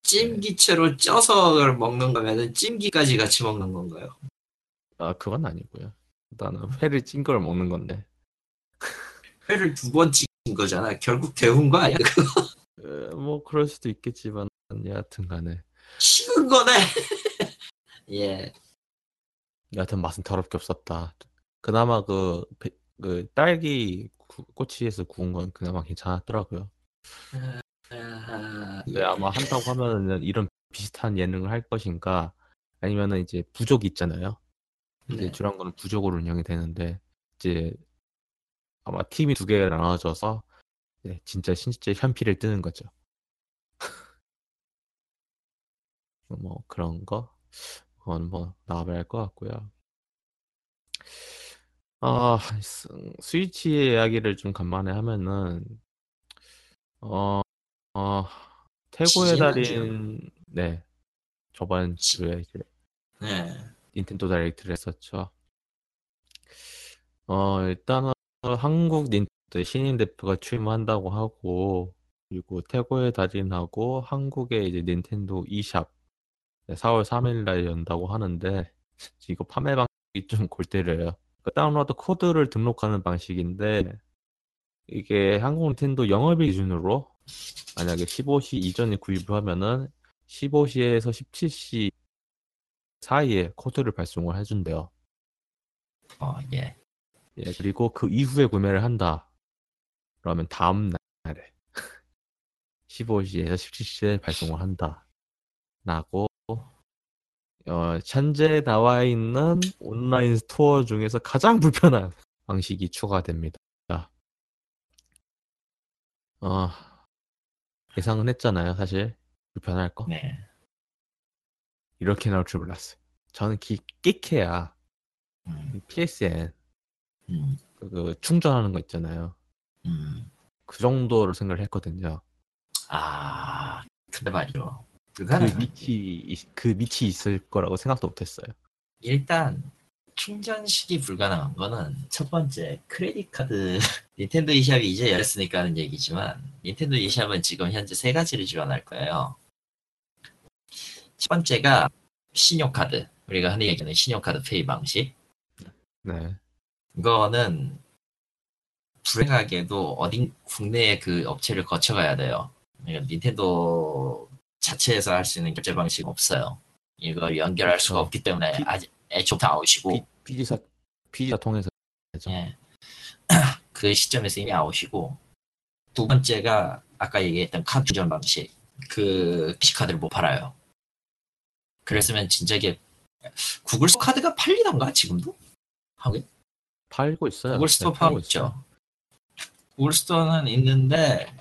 찜기채로 쪄서 먹는 거면은 찜기까지 같이 먹는 건가요? 아 그건 아니고요. 나는 회를 찐 걸 먹는 건데. 회를 두 번 찐 거잖아. 결국 데운 거 아니야? 그거 (laughs) 에, 뭐 그럴 수도 있겠지만 여하튼간에 식은 거네. (laughs) 예. 여하튼 맛은 더럽게 없었다. 그나마 그, 배- 그 딸기 구- 꼬치에서 구운 건 그나마 괜찮았더라고요. 아, 근데 아마 한다고 하면은 이런 비슷한 예능을 할 것인가 아니면은 이제 부족이 있잖아요. 이제 네. 거는 부족으로 운영이 되는데 이제 아마 팀이 두 개가 나눠져서 이제 진짜 실제 현피를 뜨는 거죠. (laughs) 뭐 그런 거 그건 뭐 나와봐야 할 것 같고요. 아 스- 스위치의 이야기를 좀 간만에 하면은 어, 어 태고의? 달인 네 저번 지- 주에 이제 네. 닌텐도 다이렉트를 했었죠. 어, 일단은 한국 닌텐도 신인 대표가 출마한다고 하고, 그리고 태고의 달인하고 한국의 이제 닌텐도 e샵 4월 3일 날 연다고 하는데, 이거 판매 방식이 좀 골 때려요. 그 다운로드 코드를 등록하는 방식인데, 이게 한국 닌텐도 영업일 기준으로 만약에 15시 이전에 구입을 하면은 15시에서 17시 사이에 코드를 발송을 해준대요. 어, 예. 예, 그리고 그 이후에 구매를 한다. 그러면 다음 날에 (laughs) 15시에서 17시에 발송을 한다. 라고 어, 현재 나와 있는 온라인 스토어 중에서 가장 불편한 (laughs) 방식이 추가됩니다. 어, 예상은 했잖아요, 사실. 불편할 거. 네. 이렇게 나올 줄 몰랐어요. 저는 기, 끼케야 음, PSN 음, 그, 그 충전하는 거 있잖아요. 음. 그 정도로 생각을 했거든요. 아, 근데 말이죠. 그게 밑이 그 밑이 있을 거라고 생각도 못했어요. 일단 충전식이 불가능한 거는 첫 번째 크레딧 카드 (laughs) 닌텐도 e샵이 이제 열렸으니까 하는 얘기지만 닌텐도 e샵은 지금 현재 세 가지를 지원할 거예요. 첫 번째가 신용카드 우리가 흔히 얘기하는 신용카드 페이 방식 네. 이거는 불행하게도 어딘 국내에 그 업체를 거쳐가야 돼요. 그러니까 닌텐도 자체에서 할 수 있는 결제 방식이 없어요. 이거 연결할 그렇죠. 수가 없기 때문에 피- 아직 애초부터 아웃이고 피, PG사 PG사 통해서. 예. (clears throat) 그 시점에서 이미 아웃이고 두 번째가 아까 얘기했던 카드 충전 방식 그 피시카드를 못 팔아요. 그랬으면 진작에 구글 스토어 카드가 팔리던가 지금도? 한국에? 팔고 있어요. 구글 스토어 네, 팔고. 있죠. 구글 스토어는 있는데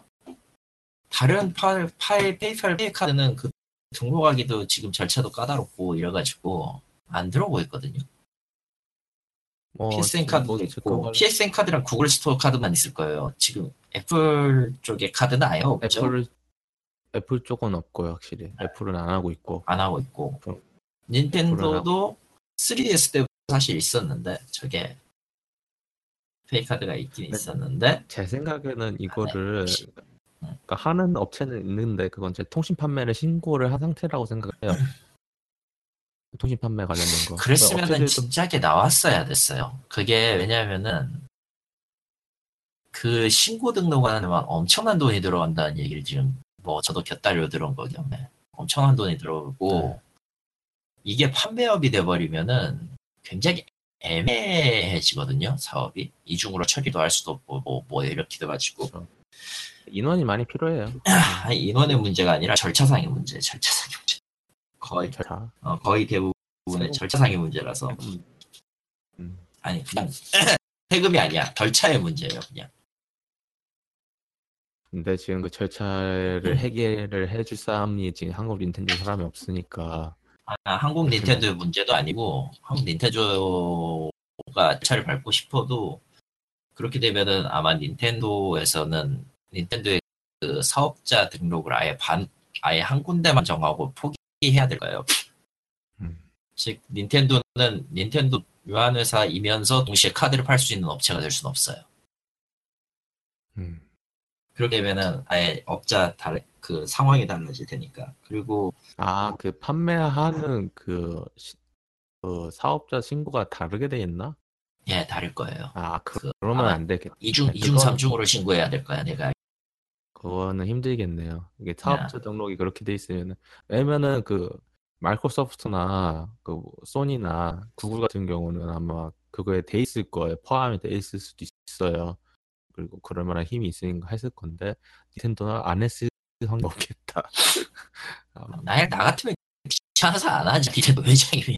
다른 파, 파일 페이팔 페이 카드는 그 등록하기도 지금 절차도 까다롭고 이래가지고 안 들어오고 있거든요. 뭐, PSN 지금 카드도 뭐 있고 그걸 PSN 카드랑 구글 스토어 카드만 있을 거예요. 지금 애플 쪽의 카드는 아예 없죠. 애플 애플 쪽은 없고요, 확실히. 애플은 안 하고 있고. 안 하고 있고 닌텐도도 3DS 때부터 사실 있었는데 저게 페이 카드가 있긴 네. 있었는데 제 생각에는 이거를 역시. 그러니까 하는 업체는 있는데 그건 제 통신 판매를 신고를 한 상태라고 생각해요. (laughs) 통신 판매 관련된 거. 그랬으면은 업체들도 진작에 나왔어야 됐어요. 그게 왜냐면은 그 신고 등록하는 데만 엄청난 돈이 들어간다는 얘기를 지금 뭐 저도 곁다리로 들은 거기 때문에 엄청난 돈이 들어오고 네. 이게 판매업이 돼버리면은 굉장히 애매해지거든요 사업이. 이중으로 처리도 할 수도 없고 뭐, 뭐 이렇게도 가지고. 그렇죠. 인원이 많이 필요해요. 아니, 인원의 문제가 아니라 절차상의 문제 절차상의 문제. 거의 자, 어, 거의 대부분의 세금. 절차상의 문제라서. 음, 아니 그냥 (laughs) 세금이 아니야. 절차의 문제예요 그냥 근데 지금 그 절차를 음. 해결을 해줄 사람이 지금 한국 닌텐도 사람이 없으니까 아, 한국 닌텐도의 문제도 아니고 한국 닌텐도가 차를 밟고 싶어도 그렇게 되면은 아마 닌텐도에서는 닌텐도의 그 사업자 등록을 아예 반 아예 한 군데만 정하고 포기해야 될까요? 음. 즉 닌텐도는 닌텐도 유한 회사이면서 동시에 카드를 팔 수 있는 업체가 될 수는 없어요. 음. 그렇게 되면은 아예 업자 달, 그 상황이 달라질 테니까. 그리고 아, 그 판매하는 그, 시- 그 사업자 신고가 다르게 돼 있나? 예 다를 거예요. 아, 그, 그, 그러면 아마 안 되겠다. 이중 네, 이중 그건- 삼중으로 신고해야 될 거야 내가. 그거는 힘들겠네요. 이게 사업자 등록이 그렇게 돼 있으면은 왜냐면은 그 마이크로소프트나 그 소니나 구글 같은 경우는 아마 그거에 돼 있을 거예요. 포함이 돼 있을 수도 있어요. 그리고 그럴 만한 힘이 있으니까 했을 건데 닌텐도는 안 했을 확률 없겠다. (laughs) 아마 나, 나 같으면 귀찮아서 안 하지. 닌텐도 회장이면.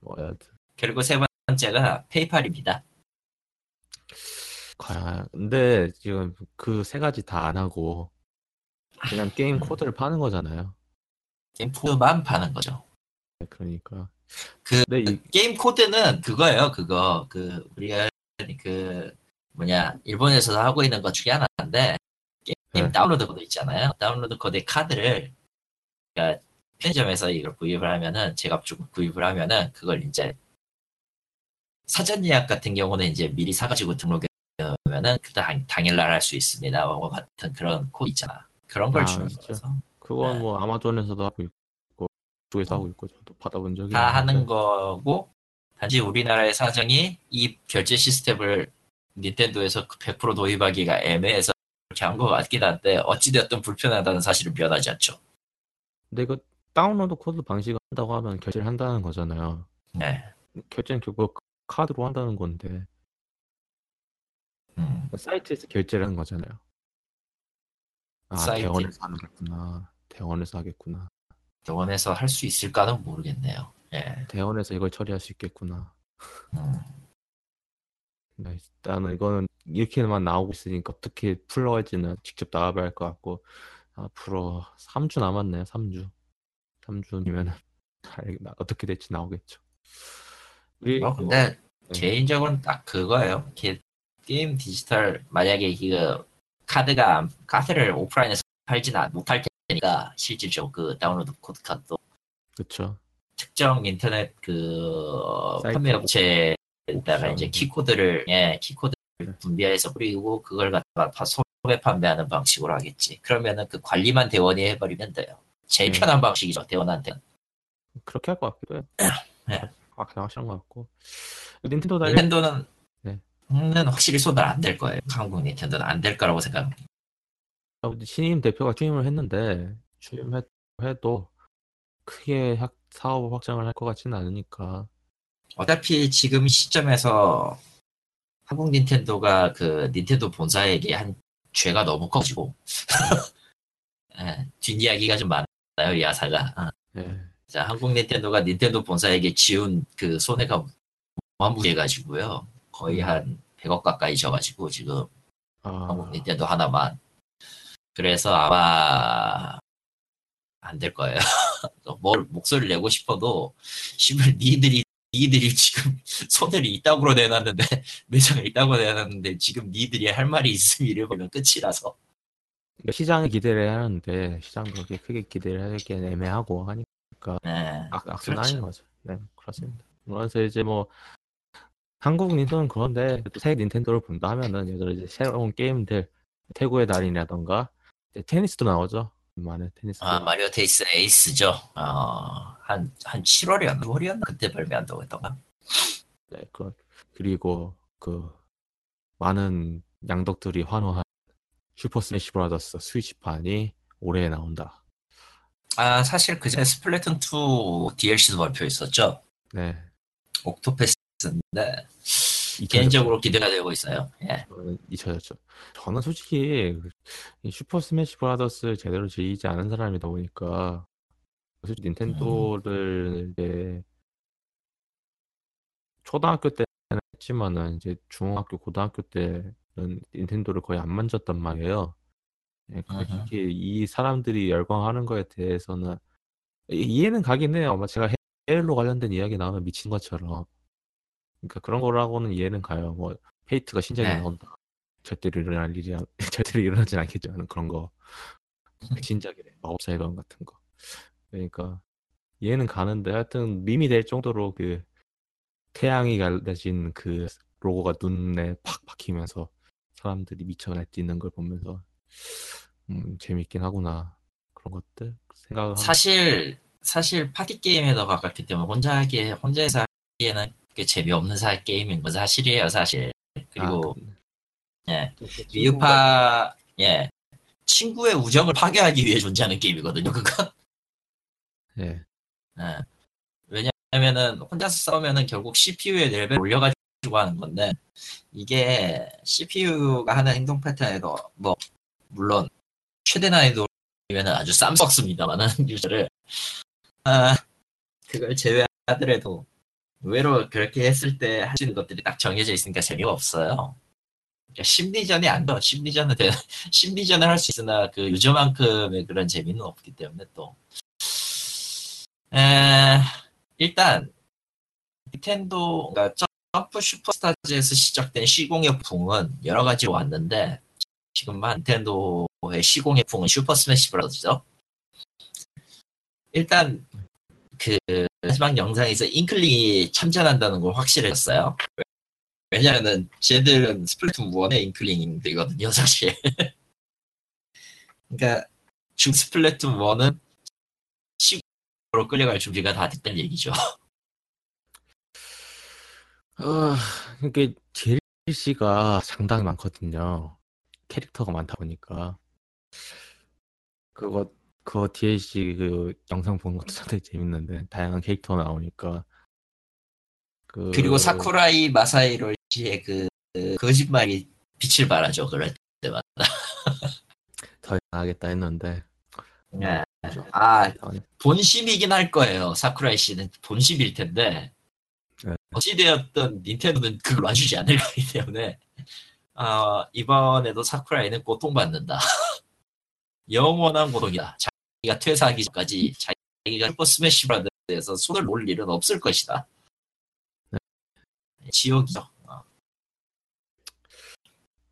뭐 여하튼 그리고 세 번째가 페이팔입니다. 과연 근데 지금 그 세 가지 다 안 하고 그냥 게임 코드를 파는 거잖아요. 게임 코드만 파는 거죠. 그러니까 그 이 게임 코드는 그거예요. 그거 그 우리가 그 뭐냐 일본에서 하고 있는 것 중에 하나인데 게임 네. 다운로드 코드 있잖아요. 다운로드 코드의 카드를 그러니까 편의점에서 이걸 구입을 하면은 제값 주고 구입을 하면은 그걸 이제 사전 예약 같은 경우는 이제 미리 사가지고 등록해 놓으면은 그 당, 당일날 할 수 있습니다. 뭐 같은 그런 코드 있잖아. 그런 걸 아, 주는? 거라서 그건 네. 뭐 아마존에서도 하고 있고 쪽에서 하고 있고 저도 받아본 적이 다 하는 있는데. 거고 단지 우리나라의 사정이 이 결제 시스템을 닌텐도에서 100% 도입하기가 애매해서 그렇게 한 것 같긴 한데 어찌되었든 불편하다는 사실은 변하지 않죠. 근데 이거 다운로드 코드 방식을 한다고 하면 결제를 한다는 거잖아요. 네. 결제는 결국 카드로 한다는 건데 음, 사이트에서 결제를 하는 거잖아요. 아 사이트. 대원에서 하는 거구나. 대원에서 하겠구나. 병원에서 할 수 있을까는 모르겠네요. 예. 대원에서 이걸 처리할 수 있겠구나. 음, 네, 일단은 이거는 이렇게만 나오고 있으니까 어떻게 풀어갈지는 직접 나와봐야 할 것 같고 앞으로 3주 남았네요. 3주. 3주면 어떻게 될지 나오겠죠. 그리고 뭐 근데 네. 개인적으로는 딱 그거예요. 게, 게임 디지털 만약에 그 카드가 안- 카드를 오프라인에서 팔지는 안- 못할 테니까 실질적으로 그 다운로드 코드 카드도 그렇죠. 특정 인터넷 그 사이트 판매 업체에 다가 옵션. 이제 키코드를 예 키코드를 네. 분배해서 뿌리고 그걸 갖다가 파- 소매 판매하는 방식으로 하겠지. 그러면은 그 관리만 대원이 해버리면 돼요. 제일 네. 편한 방식이죠 대원한테. 그렇게 할 것 같기도 해요. 네. 아, 그냥 확실한 것 같고. 닌텐도 달리 닌텐도는 네. 는 확실히 손을 안댈 거예요. 한국 닌텐도는 안 될 거라고 생각합니다. 신임 대표가 취임을 했는데 취임해도 크게 확- 사업 확장을 할 것 같지는 않으니까 어차피 지금 시점에서 한국 닌텐도가 그 닌텐도 본사에게 한 죄가 너무 커지고 (laughs) 예, 뒷이야기가 좀 많아요 이 야사가. 어. 예. 자, 한국 닌텐도가 닌텐도 본사에게 지운 그 손해가 무한무게가지고요. 거의 음. 한 100억 가까이 져가지고 지금 아, 한국 닌텐도 하나만. 그래서 아마 안 될 거예요. 뭘 (laughs) 목소리를 내고 싶어도 (laughs) 씨발 니들이 니들이 지금 (laughs) 손해를 이따구로 내놨는데 (laughs) 매장을 이따구로 내놨는데 지금 니들이 할 말이 있으면 이래버리면 끝이라서. 그러니까 시장에 기대를 하는데 시장도 그렇게 크게 기대를 하기엔 애매하고 하니까 네. 악, 악순환인 그렇죠. 거죠. 네, 그렇습니다. 그래서 이제 뭐 한국 닌텐도는 그런데 또새 닌텐도를 본다 하면은 예를 들어 이제 새로운 게임들 태고의 달인이라던가 테니스도 나오죠. 많은 테니스. 아 마리오 테이스 에이스죠. 어, 한, 한 7월이었나 9월이었나 그때 발매한다고 했던가. 네, 그 그리고 그 많은 양덕들이 환호한 Super Smash Brothers Switch판이 올해 나온다. 아 사실 그전에 Splatoon 2 DLC도 발표했었죠. 네. Octopath인데 잊혀졌죠. 개인적으로 기대가 되고 있어요. 예. 저는 잊혀졌죠. 저는 솔직히 이 Super Smash Brothers 제대로 즐기지 않은 사람이다 보니까 솔직히 닌텐도를 이제 초등학교 때는 했지만은 이제 중학교 고등학교 때는 닌텐도를 거의 안 만졌단 말이에요. 솔직히 이 사람들이 열광하는 거에 대해서는 이- 이해는 가긴 해요. 아마 제가 헤일로 관련된 이야기 나오면 미친 것처럼. 그러니까 그런 거라고는 이해는 가요. 뭐 페이트가 신작이 네. 나온다. 절대로 일어날 일이 (laughs) 절대로 일어나진 않겠지만 그런 거. 진작이래. 마법사의 건 같은 거. 그러니까 얘는 가는데 하여튼 밈이 될 정도로 그 태양이 갈라진 그 로고가 눈에 팍 박히면서 사람들이 미쳐 날뛰는 걸 보면서 음, 재밌긴 하구나 그런 것들 생각을 사실 사실 파티 게임에 더 가깝기 때문에 혼자 하기에 혼자서 하기에는 꽤 재미없는 사 게임인 건 사실이에요 사실. 그리고 아, 예. 그- 위유파 예. 친구의 우정을 파괴하기 위해 존재하는 게임이거든요 그건. 예. 예. 왜냐면은 혼자서 싸우면은 결국 CPU의 레벨 올려가지고 하는 건데 이게 CPU가 하는 행동 패턴에도 뭐 물론 최대 난이도면은 아주 쌈 썩습니다만은 (laughs) 유저를. 아 그걸 제외하더라도 의외로 그렇게 했을 때 할 수 있는 것들이 딱 정해져 있으니까 재미가 없어요. 그러니까 심리전이 안 돼. 심리전은 돼. (laughs) 심리전을 할 수 있으나 그 유저만큼의 그런 재미는 없기 때문에 또 에, 일단 닌텐도 그러니까 Jump Super Stars에서 시작된 시공의 풍은 여러 가지로 왔는데 지금만 닌텐도의 시공의 풍은 Super Smash Brothers죠. 일단 그 마지막 영상에서 Inkling이 참전한다는 걸 확실했어요. 왜냐면은 쟤들은 스플래툰 1의 잉클링들이거든요, 사실. (laughs) 그러니까 중 스플래툰 1은 시공으로 끌려갈 준비가 다 됐다는 얘기죠. 어, 이게 DLC가 상당히 많거든요. 캐릭터가 많다 보니까 그거 그거 DLC 그 영상 보는 것도 상당히 재밌는데 다양한 캐릭터 나오니까 그 그리고 사쿠라이 마사이로 씨의 그, 그 거짓말이 빛을 발하죠, 그럴 때마다. (laughs) 더 하겠다 했는데 예. 아, 아니, 본심이긴 할 거예요. 사쿠라이 씨는 본심일 텐데 네. 어찌되었든 닌텐도는 그걸 와주지 않을 거기 때문에 어, 이번에도 사쿠라이는 고통받는다. (laughs) 영원한 고통이다. 자 기가 퇴사하기 전까지 자기가 슈퍼 스매시 브라더에서 손을 놓을 일은 없을 것이다. 네. 지옥이죠. 어.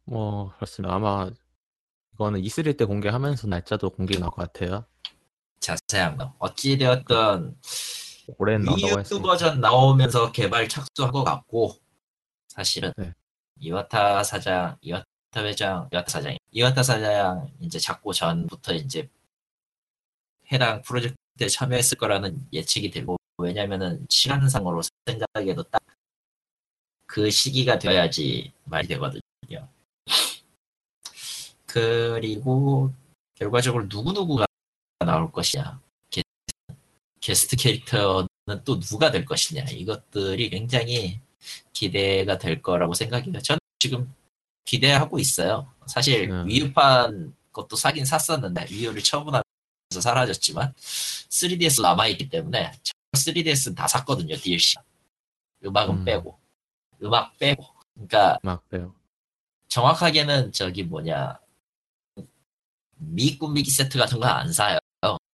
뭐 그렇습니다. 아마 이거는 E3 때 공개하면서 날짜도 공개 나올 것 같아요. 자세한 거. 어찌되었든 올해는 위유. 버전 나오면서 개발 착수한 것 같고 사실은 네. 이와타 사장, 이와타 회장, 이와타 사장, 이와타 사장 이제 잡고 전부터 이제 해당 프로젝트에 참여했을 거라는 예측이 되고 왜냐면은 시간상으로 생각해도 딱 그 시기가 되어야지 말이 되거든요. (laughs) 그리고 결과적으로 누구누구가 나올 것이냐 게, 게스트 캐릭터는 또 누가 될 것이냐 이것들이 굉장히 기대가 될 거라고 생각해요. 저는 지금 기대하고 있어요. 사실 음. 위유판 것도 사긴 샀었는데 위유를 처분하면 서 사라졌지만 3DS 남아있기 때문에 3DS는 다 샀거든요 DLC. 음악은 음. 빼고 음악 빼고 그러니까 막 빼요. 정확하게는 저기 뭐냐 미 꾸미기 세트 같은 거 안 사요.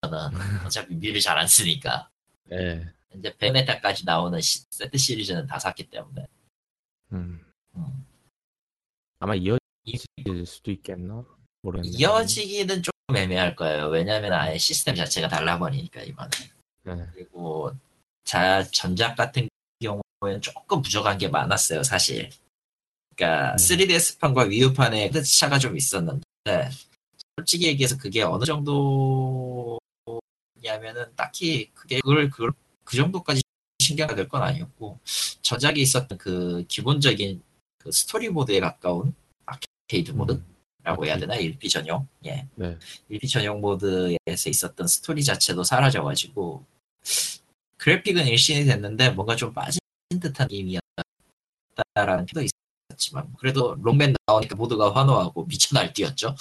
저는 (laughs) 어차피 미를 잘 안 쓰니까 예. 이제 베네타까지 나오는 시- 세트 시리즈는 다 샀기 때문에 음. 음. 아마 이어질 이- 수도 있겠나? 모르겠네. 이어지기는 좀 애매할 거예요. 왜냐하면 아예 시스템 자체가 달라버리니까 이번에 네. 그리고 자 전작 같은 경우에는 조금 부족한 게 많았어요, 사실. 그러니까 음. 3DS판과 위유판의 그 차가 좀 있었는데 솔직히 얘기해서 그게 어느 정도냐면은 딱히 그게 그걸 그걸 그 정도까지 신경이 될건 아니었고 전작에 있었던 그 기본적인 그 스토리 모드에 가까운 아케이드 모드 라고 해야 되나 1P 전용 예 네. 1P 전용 모드에서 있었던 스토리 자체도 사라져가지고 그래픽은 일신이 됐는데 뭔가 좀 빠진 듯한 게임이었다라는 표도 있었지만 그래도 록맨 나오니까 모두가 환호하고 미쳐 날뛰었죠.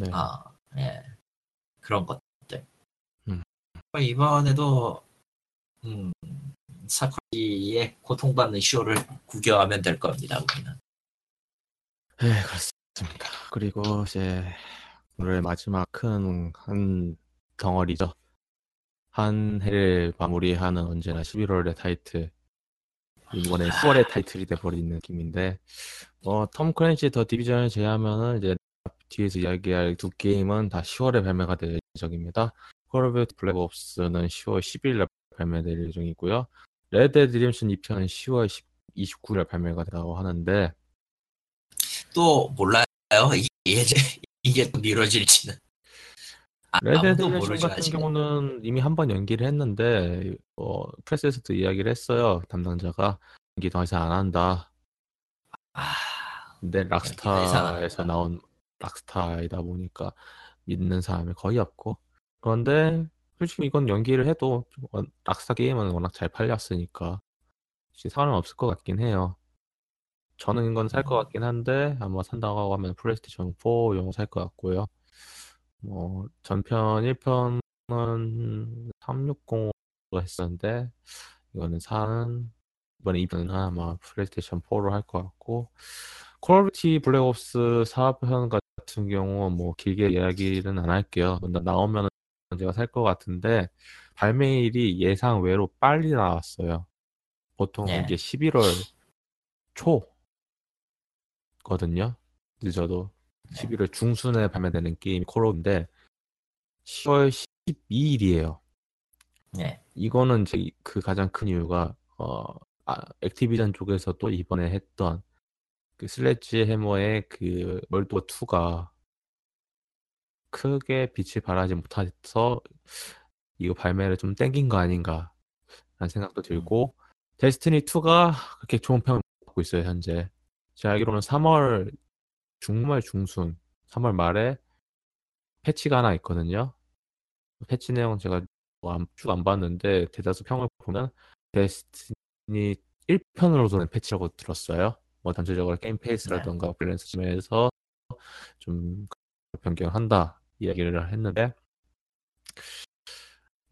네. 아, 예. 그런 것들. 음. 이번에도 음, 사쿠리의 고통받는 쇼를 구경하면 될 겁니다. 우리는. 네, 그렇습니다. 그리고 이제 오늘 마지막 큰 한 덩어리죠. 한 해를 마무리하는 언제나 11월의 타이틀. 이번에 10월의 타이틀이 돼버린 느낌인데, 어, 톰 클랜시의 더 디비전을 제외하면은 이제 뒤에서 이야기할 두 게임은 다 10월에 발매가 될 예정입니다. Call of Duty Black Ops는 10월 10일에 발매될 예정이고요. Red Redemption 2편은 10월 10, 29일에 발매가 된다고 하는데 또 몰라요. 이게 이게 또 미뤄질지는. 아, Red 모르죠 같은 아직. 경우는 이미 한 번 연기를 했는데 어, 프레스에서도 이야기를 했어요. 담당자가 연기 더 이상 안 한다. 아, 근데 락스타에서. 나온 락스타이다 보니까 믿는 사람이 거의 없고 그런데 솔직히 이건 연기를 해도 락스타 게임은 워낙 잘 팔렸으니까 혹시 상관없을 것 같긴 해요. 저는 이건 살 것 같긴 한데 아마 산다고 하면 플레이스테이션 4용 살것 같고요. 뭐 전편 1편은 360으로 했었는데 이거는 4는 이번에 2편은 아마 플레이스테이션 4로 할 것 같고 Call of Duty Black Ops 4편 같은 경우 뭐 길게 이야기는 안 할게요. 나- 나오면 제가 살 것 같은데 발매일이 예상 외로 빨리 나왔어요. 보통 네. 이게 11월 초 거든요. 늦어도 네. 11월 중순에 발매되는 게임이 콜옵인데 10월 12일이에요. 네. 이거는 제 그 가장 큰 이유가 어 아, 액티비전 쪽에서도 이번에 했던 그 슬래지 해머의 그 월드 2가 크게 빛을 발하지 못해서 이거 발매를 좀 땡긴 거 아닌가 라는 생각도 들고 데스티니 2가 그렇게 좋은 평을 받고 있어요 현재 제가 알기로는 3월 중말 중순 3월 말에 패치가 하나 있거든요. 패치 내용 제가 뭐쭉안 봤는데 대다수 평을 보면 Destiny 1편으로서는 패치라고 들었어요. 뭐 전체적으로 게임 페이스라던가 밸런스 점에서 좀 변경한다 이야기를 했는데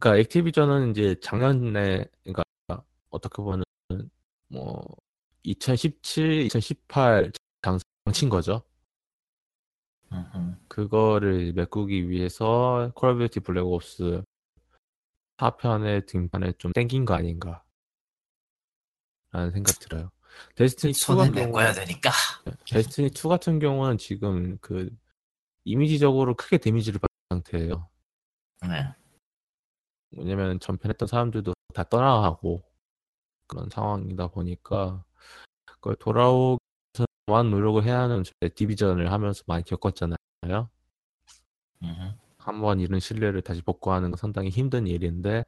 그러니까 Activision은 이제 작년에 그러니까 어떻게 보면 뭐 2017, 2018 장친 거죠. 그거를 메꾸기 위해서 Call of Duty Black Ops 4편의 등판에 좀 땡긴 거 아닌가 라는 생각 들어요. Destiny 2 손실 같은 경우는 메꿔야 되니까. Destiny 2 같은 경우는 지금 그 이미지적으로 크게 데미지를 받은 상태예요. 네. 왜냐면 전편했던 사람들도 다 떠나가고 그런 상황이다 보니까 그걸 돌아오기 위해서만 노력을 해야 하는 디비전을 하면서 많이 겪었잖아요. 한번 잃은 신뢰를 다시 복구하는 건 상당히 힘든 일인데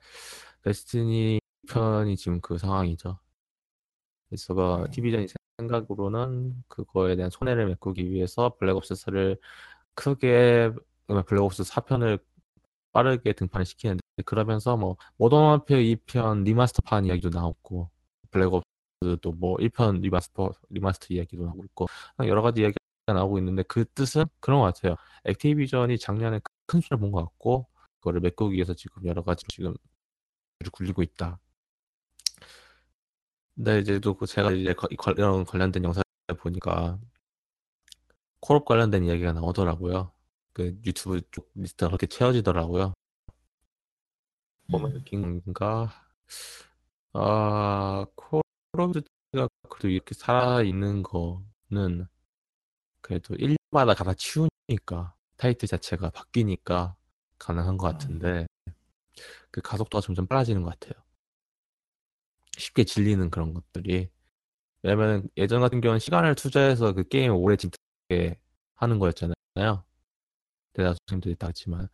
데스티니 편이 지금 그 상황이죠. 그래서 그 음. 디비전이 생각으로는 그거에 대한 손해를 메꾸기 위해서 블랙옵스4를 크게 Black Ops 4편을 빠르게 등판을 시키는데 그러면서 뭐 Modern Warfare 2편 remaster판 이야기도 나왔고 Black Ops도 뭐 1편 remaster remaster 이야기도 나오고 있고 여러 가지 이야기가 나오고 있는데 그 뜻은 그런 것 같아요. Activision이 작년에 큰 수를 본 것 같고 그거를 메꾸기 위해서 지금 여러 가지 지금 굴리고 있다. 근데 이제 또 제가 이제 거- 이런 관련된 영상을 보니까 콜업 관련된 이야기가 나오더라고요. 그 유튜브 쪽 리스트가 그렇게 채워지더라고요. 보면 느낀 건가? 아, 콜 듀티가 그래도 이렇게 살아있는 거는 그래도 1년마다 갈아치우니까 타이틀 자체가 바뀌니까 가능한 것 같은데 그 가속도가 점점 빨라지는 것 같아요. 쉽게 질리는 그런 것들이. 왜냐면 예전 같은 경우는 시간을 투자해서 그 게임을 오래 진행하게 하는 거였잖아요. 대다수 팀들이 다 했지만.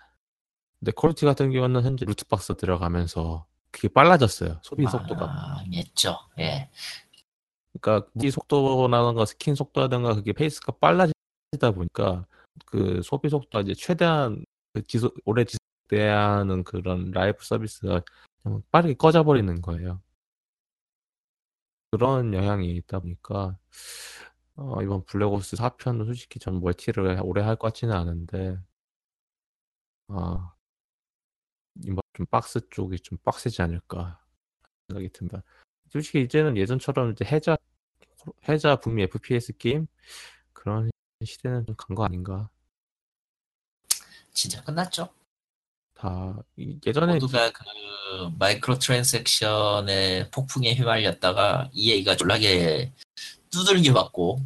근데 퀄리티 같은 경우는 현재 loot box 들어가면서 그게 빨라졌어요. 소비 속도가. 아, 했죠. 예. 그러니까 무기 속도라든가 스킨 속도라든가 그게 페이스가 빨라지다 보니까 그 소비 속도가 이제 최대한 그 지속 오래 지속돼야 하는 그런 live service가 빠르게 꺼져버리는 거예요. 그런 영향이 있다 보니까 어, 이번 Black Ops 4편은 솔직히 전 멀티를 오래 할 것 같지는 않은데 아 이번 좀 박스 쪽이 좀 빡세지 않을까 생각이 듭니다. 솔직히 이제는 예전처럼 이제 해자 해자 북미 FPS 게임 그런 시대는 좀 간 거 아닌가. 진짜 끝났죠. 다 이- 예전에 모두가 그 microtransaction의 폭풍에 휘말렸다가 EA가 졸라게 두들겨 맞고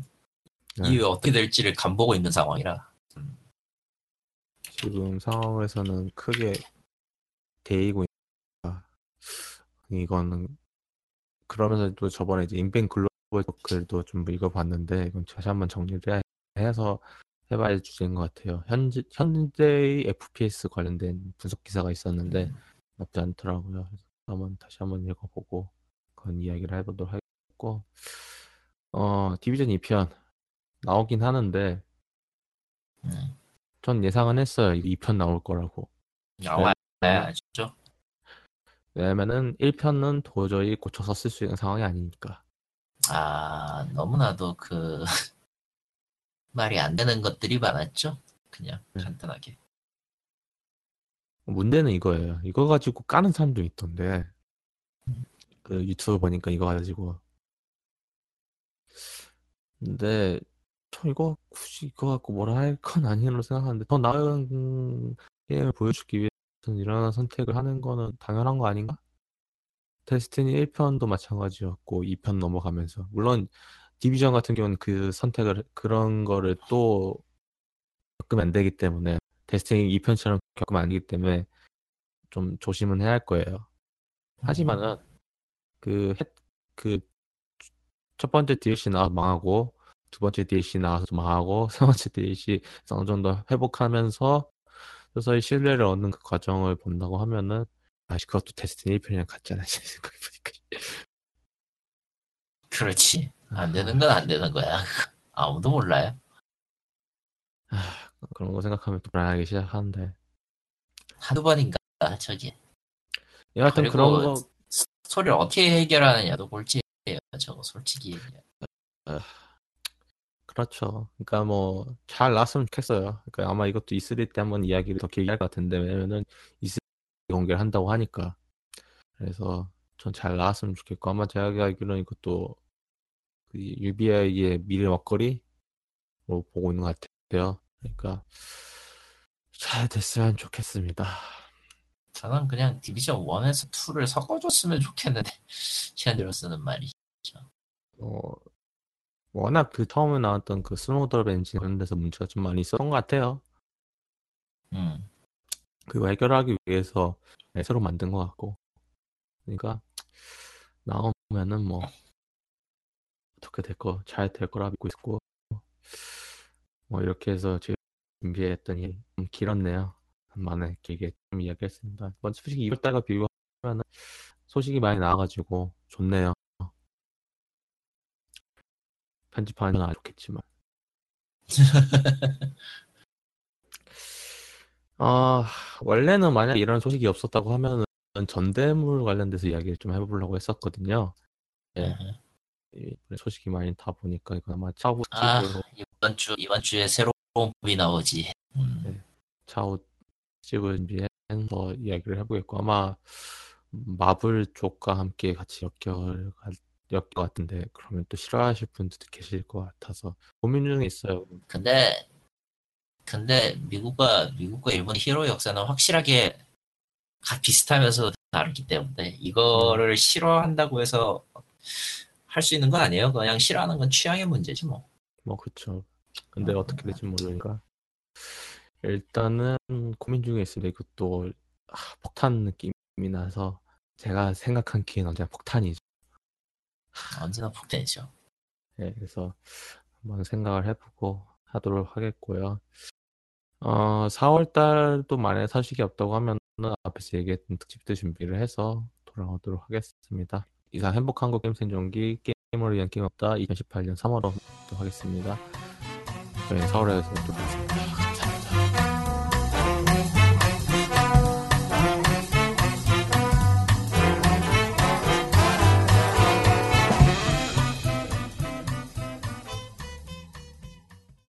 네. 이후에 어떻게 될지를 간보고 있는 상황이라 지금 상황에서는 크게 데이고. 이거는 그러면서 또 저번에 이제 Inven Global 글도 좀 읽어봤는데 이건 다시 한번 정리를 해서 해봐야 할 주제인 것 같아요. 현재 현재의 FPS 관련된 분석 기사가 있었는데 음. 나쁘지 않더라고요. 그래서 한번 다시 한번 읽어보고 그런 이야기를 해보도록 하겠고 어 디비전 2편 나오긴 하는데 음. 전 예상은 했어요. 2편 나올 거라고. 나와 야죠. 왜냐면은 1편은 도저히 고쳐서 쓸 수 있는 상황이 아니니까. 아 너무나도 그 (laughs) 말이 안 되는 것들이 많았죠. 그냥 네. 간단하게. 문제는 이거예요. 이거 가지고 까는 사람도 있던데. 그 유튜브 보니까 이거 가지고. 근데 저 이거 굳이 이거 갖고 뭐라 할 건 아니라고 생각하는데 더 나은 게임을 보여주기 위해 서는 이런 선택을 하는 거는 당연한 거 아닌가? 데스티니 1편도 마찬가지였고 2편 넘어가면서 물론 디비전 같은 경우는 그 선택을 그런 거를 또 겪으면 안 되기 때문에 데스티니 2편처럼 겪으면 안 되기 때문에 좀 조심은 해야 할 거예요. 하지만은 그그첫 번째 DLC 나와서 망하고 두 번째 DLC 나와서 망하고 (laughs) 세 번째 DLC 어느 정도 회복하면서 서서히 신뢰를 얻는 그 과정을 본다고 하면은 아시 그것도 데스티니 1편이랑 같잖아 (laughs) 생각해 보니까 그렇지. 안 되는 건 안 되는 거야. (laughs) 아무도 몰라요. 아, 그런 거 생각하면 또 불안하기 시작하는데 한두 번인가 저기. 여하튼 그리고 그런 거 소리를 어떻게 해결하느냐도 골치예요. 저거 솔직히. 그렇죠. 그러니까 뭐 잘 나왔으면 좋겠어요. 그러니까 아마 이것도 E3 때 한번 이야기를 더 길게 할 것 같은데 왜냐면은 E3 공개를 한다고 하니까 그래서 전 잘 나왔으면 좋겠고 아마 제가 알기로는 이것도 그 UBI의 미래 먹거리로 보고 있는 것 같아요. 그러니까 잘 됐으면 좋겠습니다. 저는 그냥 디비전 1에서 2를 섞어줬으면 좋겠는데 현재로 쓰는 말이. 어, 워낙 그 처음에 나왔던 그 Snowdrop 엔진 그런 데서 문제가 좀 많이 있었던 것 같아요. 음. 그거 해결하기 위해서 네, 새로 만든 것 같고. 그러니까 나오면은 뭐 어떻게 될 거, 잘 될 거라 믿고 있고. 뭐 이렇게 해서 준비했더니 좀 길었네요. 많은 길게 좀 이야기했습니다. 뭐 솔직히 2월달과 비교하면 소식이 많이 나와가지고 좋네요. 편집하는 건안 좋겠지만. (laughs) 아, 원래는 만약 이런 소식이 없었다고 하면은 전대물 관련돼서 이야기를 좀 해보려고 했었거든요. 예. 이번에 소식이 많이 다 보니까 이거 아마 차후 아 이번 주 이번 주에 새로운 법이 나오지. 음. 네. 차후 집을 준비해서 이야기를 해보겠고 아마 마블 쪽과 함께 같이 엮여 엮여 같은데 그러면 또 싫어하실 분들도 계실 것 같아서 고민 중에 있어요. 근데 근데 미국과 미국과 일본 히로 역사는 확실하게 가- 비슷하면서 다르기 때문에 이거를 싫어한다고 해서 할 수 있는 거 아니에요? 그냥 싫어하는 건 취향의 문제지 뭐. 뭐 그쵸. 근데 어. 어떻게 될지 모르니까 일단은 고민 중에 있습니다. 이것도 아, 폭탄 느낌이 나서 제가 생각한 키는 언제나 폭탄이죠. 언제나 폭탄이죠. 네, 그래서 한번 생각을 해보고 하도록 하겠고요. 어, 4월 달도 만약에 소식이 없다고 하면은 앞에서 얘기했던 특집도 준비를 해서 돌아오도록 하겠습니다. 이상 행복한 거 게임 생존기 게임을 위한 게임 없다 2018년 3월로 하겠습니다. 저희는 4월에서 또 뵙겠습니다.